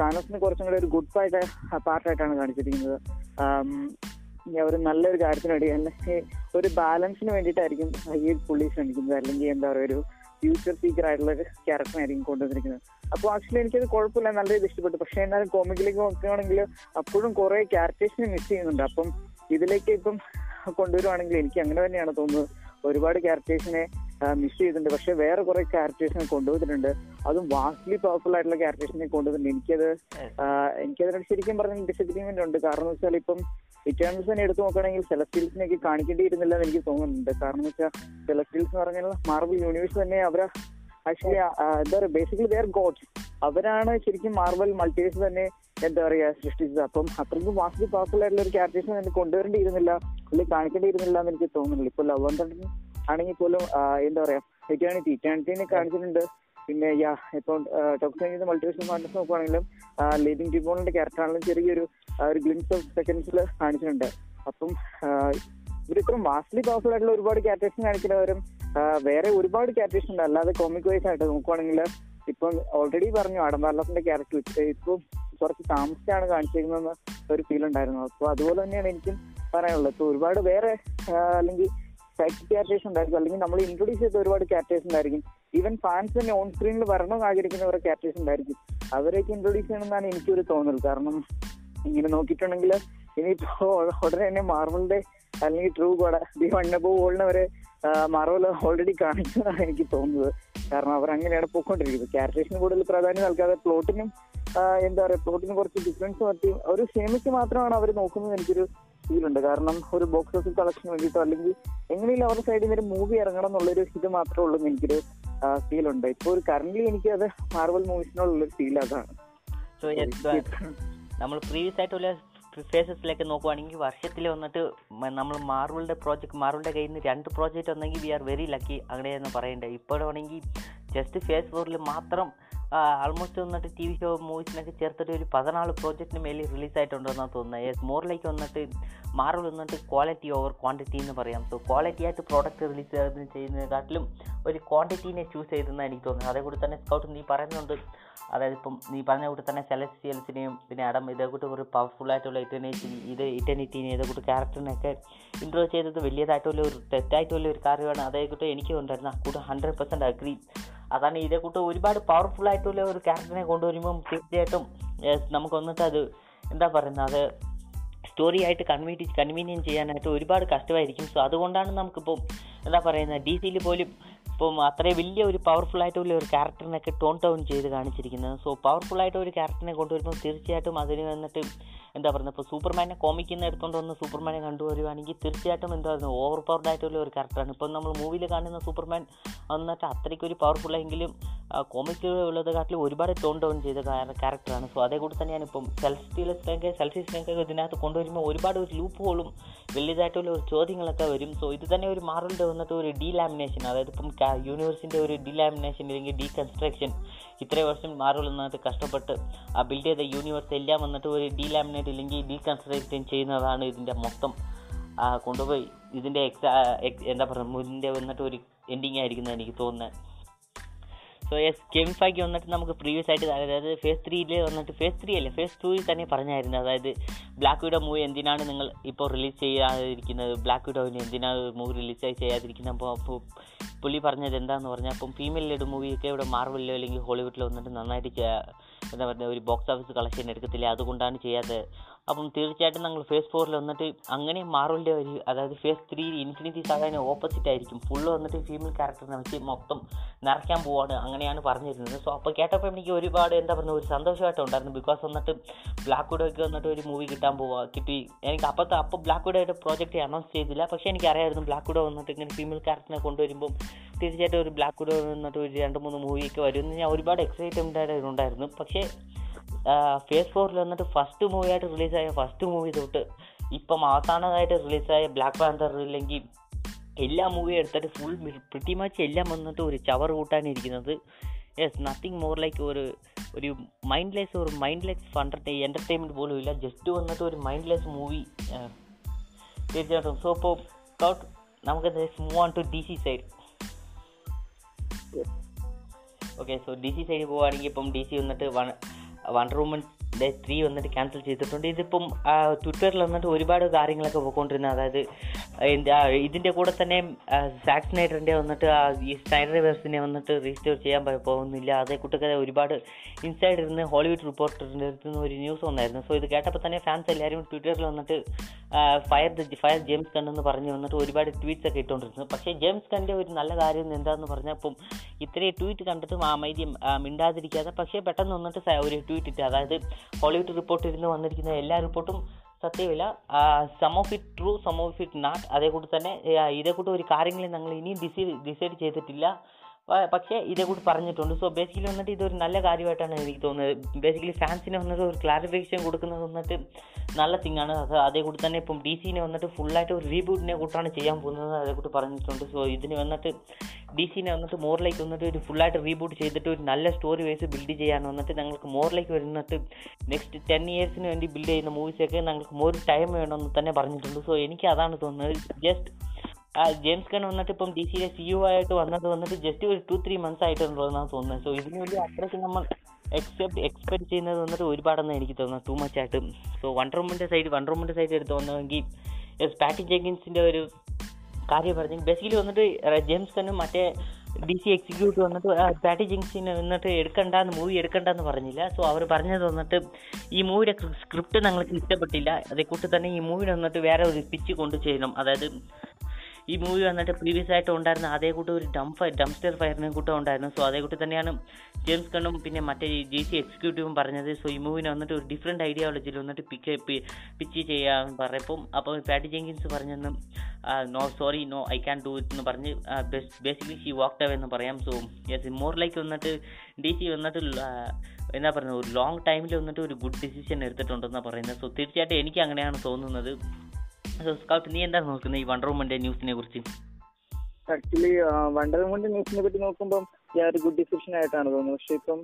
താനസിന് കുറച്ചും കൂടെ ഒരു ഗുഡ് പാർട്ട് പാർട്ടായിട്ടാണ് കാണിച്ചിരിക്കുന്നത്. ഒരു നല്ലൊരു കാര്യത്തിന് വേണ്ടി അല്ലെങ്കിൽ ഒരു ബാലൻസിന് വേണ്ടിയിട്ടായിരിക്കും ഈ പുള്ളി ശ്രമിക്കുന്നത്. അല്ലെങ്കിൽ എന്താ പറയുക ഒരു ഫ്യൂച്ചർ സീക്കർ ആയിട്ടുള്ള ഒരു ക്യാരക്ടറായിരിക്കും കൊണ്ടുവന്നിരിക്കുന്നത്. അപ്പോൾ ആക്ച്വലി എനിക്കത് കുഴപ്പമില്ല നല്ല രീതി ഇഷ്ടപ്പെട്ടു. പക്ഷേ എന്നാലും കോമിക്കിലേക്ക് നോക്കുകയാണെങ്കിൽ അപ്പോഴും കുറെ ക്യാരക്ടേഴ്സിനെ മിസ് ചെയ്യുന്നുണ്ട്. അപ്പം ഇതിലേക്ക് ഇപ്പം കൊണ്ടുവരുവാണെങ്കിൽ എനിക്ക് അങ്ങനെ തന്നെയാണ് തോന്നുന്നത്. ഒരുപാട് ക്യാരക്ടേഴ്സിനെ മിസ് ചെയ്തിട്ടുണ്ട്. പക്ഷെ വേറെ കുറെ ക്യാരക്ടേഴ്സിനെ കൊണ്ടുവന്നിട്ടുണ്ട്. അതും വാസ്റ്റ്ലി പവർഫുൾ ആയിട്ടുള്ള ക്യാരക്ടേഴ്സിനെ കൊണ്ടുവന്നിട്ടുണ്ട്. എനിക്കത് എനിക്കതിനോട് ശരിക്കും പറഞ്ഞ ഡിസഗ്രിമെന്റ് ഉണ്ട്. കാരണം എന്ന് വെച്ചാൽ ഇപ്പം ഇറ്റേൺസ് തന്നെ എടുത്തു നോക്കുകയാണെങ്കിൽ സെലസ്റ്റീൽസിനെയൊക്കെ കാണിക്കേണ്ടിയിരുന്നില്ല എന്ന് എനിക്ക് തോന്നുന്നുണ്ട്. കാരണം എന്ന് വെച്ചാൽ സെലസ്റ്റീൽസ് എന്ന് പറഞ്ഞാൽ മാർബിൾ യൂണിവേഴ്സ് തന്നെ അവരെ ആക്ച്വലി എന്താ പറയുക ബേസിക്കലി ദർ ഗോഡ്സ് അവരാണ് ശരിക്കും മാർബൽ മൾട്ടിവേഴ്സ് തന്നെ എന്താ പറയാ സൃഷ്ടിച്ചത്. അപ്പം അത്രയ്ക്കും വാസ്റ്റ്ലി പവർഫുൾ ആയിട്ടുള്ള ഒരു ക്യാരക്ടേഴ്സിനെ തന്നെ കൊണ്ടുവരേണ്ടിയിരുന്നില്ല അല്ലെങ്കിൽ കാണിക്കേണ്ടിയിരുന്നില്ല എന്ന് എനിക്ക് തോന്നുന്നില്ല. ഇപ്പൊ ലവ് ആൻഡ് ആണെങ്കിൽ പോലും എന്താ പറയാ ഇറ്റാണിറ്റി ഇറ്റേണിറ്റിനെ കാണിച്ചിട്ടുണ്ട്. പിന്നെ യാ ഇപ്പൊ ടോക്സിൻ മൾട്ടിവേഴ്സ് മാറ്റം നോക്കുവാണെങ്കിലും ലിവിംഗ് ഡിബോണിന്റെ ക്യാരക്ടർ ആണെങ്കിലും ചെറിയൊരു ഒരു ഗ്ലിംസ് ഓഫ് സെക്കൻഡ്സിൽ കാണിച്ചിട്ടുണ്ട്. അപ്പം ഇവരിത്ര വാസ്റ്റ്ലി പവർഫുൾ ആയിട്ടുള്ള ഒരുപാട് ക്യാരക്ടേഴ്സ് കാണിക്കുന്നവരും വേറെ ഒരുപാട് ക്യാരക്ടേഴ്സ് ഉണ്ട്. അല്ലാതെ കോമിക് വൈസ് ആയിട്ട് നോക്കുവാണെങ്കിൽ ഇപ്പം ഓൾറെഡി പറഞ്ഞു അടംബാർലാസിന്റെ ക്യാരക്ടർ ഇപ്പൊ കുറച്ച് താമസിച്ചാണ് കാണിച്ചിരിക്കുന്നത് ഒരു ഫീൽ ഉണ്ടായിരുന്നു. അപ്പൊ അതുപോലെ തന്നെയാണ് എനിക്കും പറയാനുള്ളത്. ഒരുപാട് വേറെ അല്ലെങ്കിൽ സൈഡ് ക്യാരക്ടേഴ്സ് ഉണ്ടായിരിക്കും. അല്ലെങ്കിൽ നമ്മൾ ഇൻട്രൊഡ്യൂസ് ചെയ്ത ഒരുപാട് ക്യാരക്ടേഴ്സ് ഉണ്ടായിരിക്കും. ഈവൻ ഫാൻസ് തന്നെ ഓൺ സ്ക്രീനിൽ വരണമെന്ന് ആഗ്രഹിക്കുന്ന കുറെ ക്യാരക്ടേഴ്സ് ഉണ്ടായിരിക്കും. അവരെയൊക്കെ ഇൻട്രൊഡ്യൂസ് ചെയ്യണമെന്നാണ് എനിക്കൊരു തോന്നൽ. കാരണം ഇങ്ങനെ നോക്കിയിട്ടുണ്ടെങ്കിൽ ഇനിയിപ്പോ ഉടനെ തന്നെ മാർവലിന്റെ അല്ലെങ്കിൽ ട്രൂ കോട ദി വണ്ണബോ വോളിനെ വരെ മാർവൽ ഓൾറെഡി കാണിക്കുന്നതാണ് എനിക്ക് തോന്നുന്നത്. കാരണം അവർ അങ്ങനെയാണ് പോയിക്കൊണ്ടിരിക്കുന്നത്. ക്യാരക്ടേഴ്സിന് കൂടുതൽ പ്രാധാന്യം നൽകാതെ പ്ലോട്ടിനും എന്താ പറയാ പ്ലോട്ടിന് കുറച്ച് ഡിഫറൻസ് പറ്റി ഒരു സിനിമയ്ക്ക് മാത്രമാണ് അവർ നോക്കുന്നത്. എനിക്കൊരു ഫീൽ ഉണ്ട് കാരണം ഒരു ബോക്സ് ഓഫീസ് കളക്ഷന് വേണ്ടിയിട്ടോ അല്ലെങ്കിൽ എങ്ങനെയും അവരുടെ സൈഡിൽ നിന്ന് ഒരു മൂവി ഇറങ്ങണം എന്നുള്ളൊരു ഇത് മാത്രമേ ഉള്ളൂ എനിക്കൊരു ഫീൽ ഉണ്ട്. ഇപ്പോൾ ഒരു കറന്റ് എനിക്ക് അത് മാർവൽ മൂവീസിനോടുള്ളൊരു ഫീൽ അതാണ് നമ്മൾ പ്രീവിയസ് ആയിട്ടുള്ള ഫേസസിലേക്ക് നോക്കുവാണെങ്കിൽ വർഷത്തിൽ വന്നിട്ട് നമ്മൾ മാർവലിന്റെ പ്രോജക്റ്റ് മാർവലിന്റെ കയ്യിൽ നിന്ന് രണ്ട് പ്രോജക്റ്റ് വന്നെങ്കിൽ വി ആർ വെരി ലക്കി അങ്ങനെയെന്ന് പറയണ്ടേ ഇപ്പോഴാണെങ്കിൽ ജസ്റ്റ് ഫേസ് ഫോറിൽ മാത്രം ആൾമോസ്റ്റ് വന്നിട്ട് ടി വി ഷോ മൂവീസിനൊക്കെ ചേർത്തിട്ട് ഒരു പതിനാല് പ്രോജക്റ്റിന് മേലിൽ റിലീസായിട്ടുണ്ടെന്നാണ് തോന്നുന്നത് യെസ് മോറിലേക്ക് വന്നിട്ട് മാർവൽ വന്നിട്ട് ക്വാളിറ്റി ഓവർ ക്വാണ്ടിറ്റി എന്ന് പറയാം. സോ ക്വാളിറ്റി ആയിട്ട് പ്രോഡക്റ്റ് റിലീസ് ചെയ്യുന്നതിനെക്കാട്ടിലും ഒരു ക്വാണ്ടിറ്റീനെ ചൂസ് ചെയ്തെന്നാണ് എനിക്ക് തോന്നുന്നത്. അതേകൂടി തന്നെ സ്കൗട്ട് നീ പറയുന്നുണ്ട്. അതായത് ഇപ്പം നീ പറഞ്ഞ കൂടി തന്നെ സെലസ്റ്റിയൽസിനെയും പിന്നെ അടം ഇതേ കൂട്ടി ഒരു പവർഫുൾ ആയിട്ടുള്ള ഇറ്റർനിറ്റി ഇത് ഇറ്റർനിറ്റിനെ ഇതേ കൂട്ടി ക്യാരക്ടറിനെയൊക്കെ ഇൻട്രോ ചെയ്തത് വലിയതായിട്ടുള്ള ഒരു തെറ്റായിട്ടുള്ള ഒരു കാര്യമാണ്. അതേ കൂട്ടി എനിക്ക് ഉണ്ടായിരുന്നു കൂടെ ഹൺഡ്രഡ് പെർസെന്റ് അഗ്രി അതാണ് ഇതേ കൂട്ട് ഒരുപാട് പവർഫുൾ ആയിട്ടുള്ള ഒരു ക്യാരക്ടറിനെ കൊണ്ടുവരുമ്പം തീർച്ചയായിട്ടും നമുക്ക് വന്നിട്ട് അത് എന്താ പറയുന്നത് അത് സ്റ്റോറി ആയിട്ട് കൺവീനിയൻ കൺവീനിയൻ ചെയ്യാനായിട്ട് ഒരുപാട് കഷ്ടമായിരിക്കും. സോ അതുകൊണ്ടാണ് നമുക്കിപ്പം എന്താ പറയുന്നത് ഡി സിയിൽ പോലും ഇപ്പം അത്രയും വലിയ ഒരു പവർഫുൾ ആയിട്ടുള്ള ഒരു ക്യാരക്ടറിനൊക്കെ ടോൺ ടൗൺ ചെയ്ത് കാണിച്ചിരിക്കുന്നത്. സോ പവർഫുൾ ആയിട്ട് ഒരു ക്യാരക്ടറിനെ കൊണ്ടുവരുമ്പോൾ തീർച്ചയായിട്ടും അതിന് വന്നിട്ട് എന്താ പറയുന്നത്? ഇപ്പോൾ സൂപ്പർമാനെ കോമിക്കുന്ന എടുത്തുകൊണ്ട് വന്ന് സൂപ്പർമാനെ കണ്ടുവരുവാണെങ്കിൽ തീർച്ചയായിട്ടും എന്താ പറയുന്നത്? ഓവർ പവർഡ് ആയിട്ടുള്ള ഒരു ക്യാരക്ടറാണ് ഇപ്പം നമ്മൾ മൂവിയിൽ കാണുന്ന സൂപ്പർമാൻ വന്നിട്ട് അത്രയ്ക്ക് ഒരു പവർഫുൾ എങ്കിലും കോമിക്ക് ഉള്ളതെക്കാട്ടിലും ഒരുപാട് ടോൺ ഡൗൺ ചെയ്ത ക്യാരക്ടറാണ് സോ അതേ കൂടി തന്നെയാണ് ഇപ്പം സെൽസ്റ്റീലെ സ്ട്രെങ്ക് സെൽഫി സ്ട്രെങ്ക് ഇതിനകത്ത് കൊണ്ടുവരുമ്പോൾ ഒരുപാട് ഒരു ലൂപ്പ് ഹോളും വലിയതായിട്ടുള്ള ഒരു ചോദ്യങ്ങളൊക്കെ വരും. സോ ഇത് തന്നെ ഒരു മാറലിന്റെ വന്നിട്ട് ഒരു ഡീലാമിനേഷൻ അതായത് ഇപ്പം യൂണിവേഴ്സിന്റെ ഒരു ഡിലാമിനേഷൻ അല്ലെങ്കിൽ ഡീകൺസ്ട്രക്ഷൻ ഇത്രയും വർഷം വന്നിട്ട് കഷ്ടപ്പെട്ട് ആ ബിൽഡ് ചെയ്ത യൂണിവേഴ്സ് എല്ലാം വന്നിട്ട് ഒരു ഡീലാമിനേറ്റ് അല്ലെങ്കിൽ ഡീകൺസ്ട്രക്ഷൻ ചെയ്യുന്നതാണ് ഇതിന്റെ മൊത്തം. കൊണ്ടുപോയി. ഇതിന്റെ എക്സാ എന്താ പറയുക ഇതിന്റെ വന്നിട്ട് ഒരു എൻഡിങ് ആയിരിക്കുന്നത് എനിക്ക് തോന്നുന്നത്. സോ യെസ് കെമിഫാക്കി വന്നിട്ട് നമുക്ക് പ്രീവിയസ് ആയിട്ട് അതായത് ഫേസ് ത്രീയിൽ വന്നിട്ട് ഫേസ് ത്രീ അല്ലേ? ഫേസ് ടൂയിൽ തന്നെ പറഞ്ഞായിരുന്നു. അതായത് ബ്ലാക്ക് വിഡോ മൂവി എന്തിനാണ് നിങ്ങൾ ഇപ്പോൾ റിലീസ് ചെയ്യാതിരിക്കുന്നത്? ബ്ലാക്ക് വിഡോവിന് എന്തിനാണ് മൂവി റിലീസ് ചെയ്യാതിരിക്കുന്നത്? അപ്പോൾ അപ്പോൾ പുള്ളി പറഞ്ഞത് എന്താന്ന് പറഞ്ഞാൽ അപ്പം ഫീമെയിൽ ലീഡ് മൂവിയൊക്കെ ഇവിടെ മാർവലിലോ അല്ലെങ്കിൽ ഹോളിവുഡിലോ വന്നിട്ട് നന്നായിട്ട് എന്താ പറയുക ഒരു ബോക്സ് ഓഫീസ് കളക്ഷൻ എടുക്കത്തില്ല? അതുകൊണ്ടാണ് ചെയ്യാത്തത് അപ്പം തീർച്ചയായിട്ടും നിങ്ങൾ ഫേസ് ഫോറിൽ വന്നിട്ട് അങ്ങനെ മാർവലിന്റെ ഒരു അതായത് ഫേസ് ത്രീ ഇൻഫിനിറ്റി സാധാരണ ഓപ്പോസിറ്റ് ആയിരിക്കും. ഫുള്ള് വന്നിട്ട് ഫീമെയിൽ ക്യാരക്ടറിനെ വെച്ച് മൊത്തം നിറയ്ക്കാൻ പോവാണ് അങ്ങനെയാണ് പറഞ്ഞിരുന്നത്. സോ അപ്പോൾ കേട്ടപ്പോൾ എനിക്ക് ഒരുപാട് എന്താ പറയുക ഒരു സന്തോഷമായിട്ട് ഉണ്ടായിരുന്നു. ബിക്കോസ് വന്നിട്ട് ബ്ലാക്ക് വുഡൊക്കെ വന്നിട്ട് ഒരു മൂവി കിട്ടാൻ പോവാ കിട്ടി. എനിക്ക് അപ്പോഴത്തെ അപ്പോൾ ബ്ലാക്ക് വുഡായിട്ട് പ്രോജക്റ്റ് അനൗൺസ് ചെയ്തില്ല. പക്ഷേ എനിക്കറിയായിരുന്നു ബ്ലാക്ക് വുഡ് വന്നിട്ട് ഇങ്ങനെ ഫീമെയിൽ ക്യാരക്ടറിനെ കൊണ്ടുവരുമ്പം തീർച്ചയായിട്ടും ഒരു ബ്ലാക്ക് വുഡ് വന്നിട്ട് ഒരു രണ്ട് മൂന്ന് മൂവിയൊക്കെ വരുമെന്ന് ഞാൻ ഒരുപാട് എക്സൈറ്റ്മെന്റ് ഉണ്ടായിരുന്നു പക്ഷേ ഫേസ് ഫോറിൽ വന്നിട്ട് ഫസ്റ്റ് മൂവിയായിട്ട് റിലീസായ ഫസ്റ്റ് മൂവി തൊട്ട് ഇപ്പം അവസാനമായിട്ട് റിലീസായ ബ്ലാക്ക് പാന്തർ ഇല്ലെങ്കിൽ എല്ലാ മൂവിയും എടുത്തിട്ട് ഫുൾ പ്രിറ്റി മച്ച് എല്ലാം വന്നിട്ട് ഒരു ചവർ കൂട്ടാനിരിക്കുന്നത്. യെസ് നത്തിങ് മോർ ലൈക്ക് ഒരു ഒരു മൈൻഡ്ലെസ് ഒരു മൈൻഡ്ലെസ് ഫണ്ടർടൈ എന്റർടൈൻമെന്റ് പോലും ഇല്ല. ജസ്റ്റ് വന്നിട്ട് ഒരു മൈൻഡ്ലെസ് മൂവി തീർച്ചയായിട്ടും. സോ ഇപ്പോൾ സ്കൗട്ട് നമുക്ക് move on to D C side. Okay so D C സൈഡിൽ പോവുകയാണെങ്കിൽ ഇപ്പം ഡി സി വന്നിട്ട് one wonder woman day three വന്നിട്ട് ക്യാൻസൽ ചെയ്തിട്ടുണ്ട്. ഇതിപ്പം ട്വിറ്ററിൽ വന്നിട്ട് ഒരുപാട് കാര്യങ്ങളൊക്കെ പോയിക്കൊണ്ടിരുന്നത് അതായത് എന്താ ഇതിന്റെ കൂടെ തന്നെ സാക്സ് നൈറ്ററിന്റെ വന്നിട്ട് ഈ സ്നൈഡർ വേഴ്സിനെ വന്നിട്ട് രജിസ്റ്റർ ചെയ്യാൻ പോകുന്നില്ല. അതേ കൂട്ടൊക്കെ ഒരുപാട് ഇൻസൈഡ് ഇരുന്ന് ഹോളിവുഡ് റിപ്പോർട്ടറിന്റെ അടുത്ത് നിന്ന് ഒരു ന്യൂസ് വന്നായിരുന്നു. സോ ഇത് കേട്ടപ്പോൾ തന്നെ ഫാൻസ് എല്ലാവരും ട്വിറ്ററിൽ വന്നിട്ട് ഫയർ ദ ഫയർ ജെയിംസ് കണ്ടെന്ന് പറഞ്ഞ് വന്നിട്ട് ഒരുപാട് ട്വീറ്റ്സ് ഒക്കെ ഇട്ടുകൊണ്ടിരുന്നു പക്ഷേ ജെയിംസ് കണ്ണിന്റെ ഒരു നല്ല കാര്യം എന്താണെന്ന് പറഞ്ഞാൽ അപ്പം ഇത്രയും ട്വീറ്റ് കണ്ടിട്ടും ആ മൈദ്യം മിണ്ടാതിരിക്കാതെ പക്ഷേ പെട്ടെന്ന് വന്നിട്ട് ഒരു ട്വീറ്റ് ഇട്ട്. അതായത് ഹോളിവുഡ് റിപ്പോർട്ടിൽ നിന്ന് വന്നിരിക്കുന്ന എല്ലാ റിപ്പോർട്ടും സത്യമില്ല. Some of it true some of it not അതേ കൂടി തന്നെ ഇതേക്കൂട്ട് ഇതേ ഒരു കാര്യങ്ങളും ഞങ്ങൾ ഇനിയും ഡിസൈഡ് ഡിസൈഡ് ചെയ്തിട്ടില്ല. പക്ഷേ ഇതേ കൂടി പറഞ്ഞിട്ടുണ്ട്. സോ ബേസിക്കലി വന്നിട്ട് ഇതൊരു നല്ല കാര്യമായിട്ടാണ് എനിക്ക് തോന്നുന്നത്. ബേസിക്കലി ഫാൻസിന് വന്നിട്ട് ഒരു ക്ലാരിഫിക്കേഷൻ കൊടുക്കുന്നത് വന്നിട്ട് നല്ല തിങ്ങാണ് അത് അതേ കൂടി തന്നെ ഇപ്പം ഡി സിനെ വന്നിട്ട് ഫുള്ളായിട്ട് ഒരു റീബൂട്ടിനെ കൂട്ടാണ് ചെയ്യാൻ പോകുന്നത്. അതേ കൂടി പറഞ്ഞിട്ടുണ്ട്. സോ ഇതിന് വന്നിട്ട് ഡി സിനെ വന്നിട്ട് മോറിലേക്ക് വന്നിട്ട് ഒരു ഫുള്ളായിട്ട് റീബൂട്ട് ചെയ്തിട്ട് ഒരു നല്ല സ്റ്റോറി വൈസ് ബിൽഡ് ചെയ്യാൻ വന്നിട്ട് ഞങ്ങൾക്ക് മോറിലേക്ക് വരുന്നിട്ട് നെക്സ്റ്റ് ടെൻ ഇയേഴ്സിന് വേണ്ടി ബിൽഡ് ചെയ്യുന്ന മൂവീസൊക്കെ ഞങ്ങൾക്ക് മോർ ടൈം വേണമെന്ന് തന്നെ പറഞ്ഞിട്ടുണ്ട്. സോ എനിക്ക് അതാണ് തോന്നുന്നത്. ജസ്റ്റ് ആ ജെയിംസ് ഗൺ വന്നിട്ട് ഇപ്പം ഡി സിയിലെ സി യു ആയിട്ട് വന്നത് വന്നിട്ട് ജസ്റ്റ് ഒരു ടു ത്രീ മന്ത്സ് ആയിട്ടുള്ളതെന്നാണ് തോന്നുന്നത്. സോ ഇതിന് വലിയ അത്രയ്ക്ക് നമ്മൾ എക്സെപ്റ്റ് എക്സ്പെക്ട് ചെയ്യുന്നത് വന്നിട്ട് ഒരുപാടെന്ന് എനിക്ക് തോന്നുന്നത്. ടു മച്ച് ആയിട്ട്. സോ വണ്ടർ വുമന്റെ സൈഡ് വണ്ടർ വുമന്റെ സൈഡ് എടുത്ത് എസ് പാറ്റി ജെങ്കിൻസിന്റെ ഒരു കാര്യം പറഞ്ഞെങ്കിൽ ബേസിക്കലി വന്നിട്ട് ജെയിംസ് ഗണ്ണും മറ്റേ ഡി സി എക്സിക്യൂട്ടീവ് വന്നിട്ട് പാറ്റി ജെങ്സിനെ വന്നിട്ട് എടുക്കണ്ടെന്ന് മൂവി എടുക്കണ്ടെന്ന് പറഞ്ഞില്ല. സോ അവർ പറഞ്ഞത് വന്നിട്ട് ഈ മൂവിയുടെ സ്ക്രിപ്റ്റ് ഞങ്ങൾക്ക് ഇഷ്ടപ്പെട്ടില്ല. അതേക്കൂട്ട് തന്നെ ഈ മൂവിനെ വന്നിട്ട് വേറെ ഒരു പിച്ച് കൊണ്ട് ചെയ്യണം അതായത് ഈ മൂവി വന്നിട്ട് പ്രീവിയസ് ആയിട്ട് ഉണ്ടായിരുന്ന അതേ കൂട്ടം ഒരു ഡം ഫയർ ഡംസ്റ്റർ ഫയറിനെ കൂട്ടം ഉണ്ടായിരുന്നു. സോ അതേ കൂട്ടി തന്നെയാണ് ജെയിംസ് കണ്ണും പിന്നെ മറ്റേ ജി സി എക്സിക്യൂട്ടീവും പറഞ്ഞത്. സോ ഈ മൂവിനെ വന്നിട്ട് ഒരു ഡിഫറെന്റ് ഐഡിയോളജിയിൽ വന്നിട്ട് പിക്ക് പിച്ച് ചെയ്യാൻ പറയപ്പം അപ്പോൾ Patty Jenkins പറഞ്ഞെന്നും no sorry no I can do it എന്ന് പറഞ്ഞ് ബേസിക്കലി ഷീ വാക്ട് അവേ എന്ന് പറയാം. സോ യെസ് മോർ ലൈക്ക് വന്നിട്ട് ഡി സി വന്നിട്ട് എന്താ പറയുന്നത് ഒരു ലോങ് ടൈമിൽ വന്നിട്ട് ഒരു ഗുഡ് ഡിസിഷൻ എടുത്തിട്ടുണ്ടെന്നാണ് പറയുന്നത്. സോ തീർച്ചയായിട്ടും എനിക്ക് അങ്ങനെയാണ് തോന്നുന്നത്. സ്കൗട്ട് നീ എന്താണ് നോക്കുന്നത് ഈ വണ്ടർ വുമന്റെ ന്യൂസിനെ കുറിച്ച്? ആക്ച്വലി വണ്ടർ വുമന്റെ ന്യൂസിനെ പറ്റി നോക്കുമ്പോൾ ഒരു ഗുഡ് ഡിസിഷൻ ആയിട്ടാണ് തോന്നുന്നത്. പക്ഷെ ഇപ്പം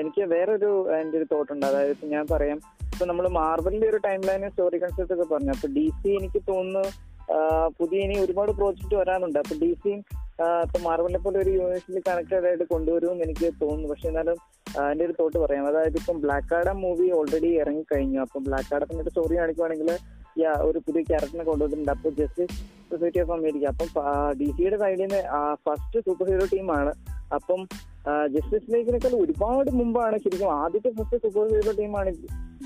എനിക്ക് വേറൊരു എന്റെ ഒരു തോട്ട് ഉണ്ട്. അതായത് ഞാൻ പറയാം ഇപ്പൊ നമ്മൾ മാർബലിന്റെ ഒരു ടൈം ലൈനും സ്റ്റോറി കൺസെപ്റ്റ് ഒക്കെ പറഞ്ഞു. അപ്പൊ ഡി സി എനിക്ക് തോന്നുന്നു പുതിയ ഇനി ഒരുപാട് പ്രോജക്റ്റ് വരാനുണ്ട്. അപ്പൊ ഡി സിയും ഇപ്പൊ മാർബലിനെ പോലെ ഒരു യൂണിവേഴ്സിൽ കണക്റ്റഡ് ആയിട്ട് കൊണ്ടുവരുമെന്ന് എനിക്ക് തോന്നുന്നു. പക്ഷെ എന്നാലും എന്റെ ഒരു തോട്ട് പറയാം. അതായത് ഇപ്പം ബ്ലാക്ക് ആഡം മൂവി ഓൾറെഡി ഇറങ്ങി കഴിഞ്ഞു അപ്പം ബ്ലാക്ക് ആഡത്തിന്റെ സ്റ്റോറി കാണിക്കുവാണെങ്കിൽ ഒരു പുതിയ ക്യാരക്ടറിനെ കൊണ്ടുവന്നിട്ടുണ്ട്. അപ്പോൾ ജസ്റ്റിസ് സൊസൈറ്റി ഓഫ് അമേരിക്ക അപ്പം ഡി സിയുടെ സൈഡിൽ നിന്ന് ഫസ്റ്റ് സൂപ്പർ ഹീറോ ടീമാണ് അപ്പം ജസ്റ്റിസ് ലീഗിനേക്കാൾ ഒരുപാട് മുമ്പാണ് ശരിക്കും ആദ്യത്തെ ഫസ്റ്റ് സൂപ്പർ ഹീറോ ടീമാണ്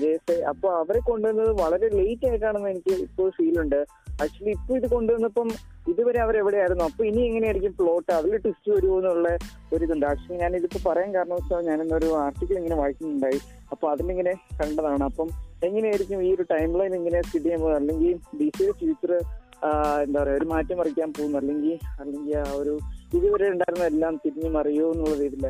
ജേസെ അപ്പൊ അവരെ കൊണ്ടുവന്നത് വളരെ ലേറ്റ് ആയിട്ടാണെന്ന് എനിക്ക് ഇപ്പോൾ ഫീൽ ഉണ്ട്. ആക്ച്വലി ഇപ്പൊ ഇത് കൊണ്ടുവന്നപ്പം ഇതുവരെ അവർ എവിടെയായിരുന്നു? അപ്പൊ ഇനി എങ്ങനെയായിരിക്കും പ്ലോട്ട് അതിൽ ട്വിസ്റ്റ് വരുമോ എന്നുള്ള ഒരു ഇതുണ്ട്. ആക്ച്വലി ഞാൻ ഇതിപ്പോ പറയാൻ കാരണം വെച്ചാൽ ഞാനിന്നൊരു ആർട്ടിക്കിൾ ഇങ്ങനെ വായിക്കുന്നുണ്ടായി. അപ്പൊ അതിലിങ്ങനെ കണ്ടതാണ്. അപ്പം എങ്ങനെയായിരിക്കും ഈ ഒരു ടൈം ലൈൻ ഇങ്ങനെ സ്ഥിതി ചെയ്യുന്നത്? അല്ലെങ്കിൽ ഡി സിയുടെ ഫ്യൂച്ചർ എന്താ പറയാ ഒരു മാറ്റം മറിക്കാൻ പോകുന്നു. അല്ലെങ്കിൽ അല്ലെങ്കിൽ ആ ഒരു ഇതുവരെ ഉണ്ടായിരുന്ന എല്ലാം തിരിഞ്ഞു മറിയോ എന്നുള്ള രീതിയിൽ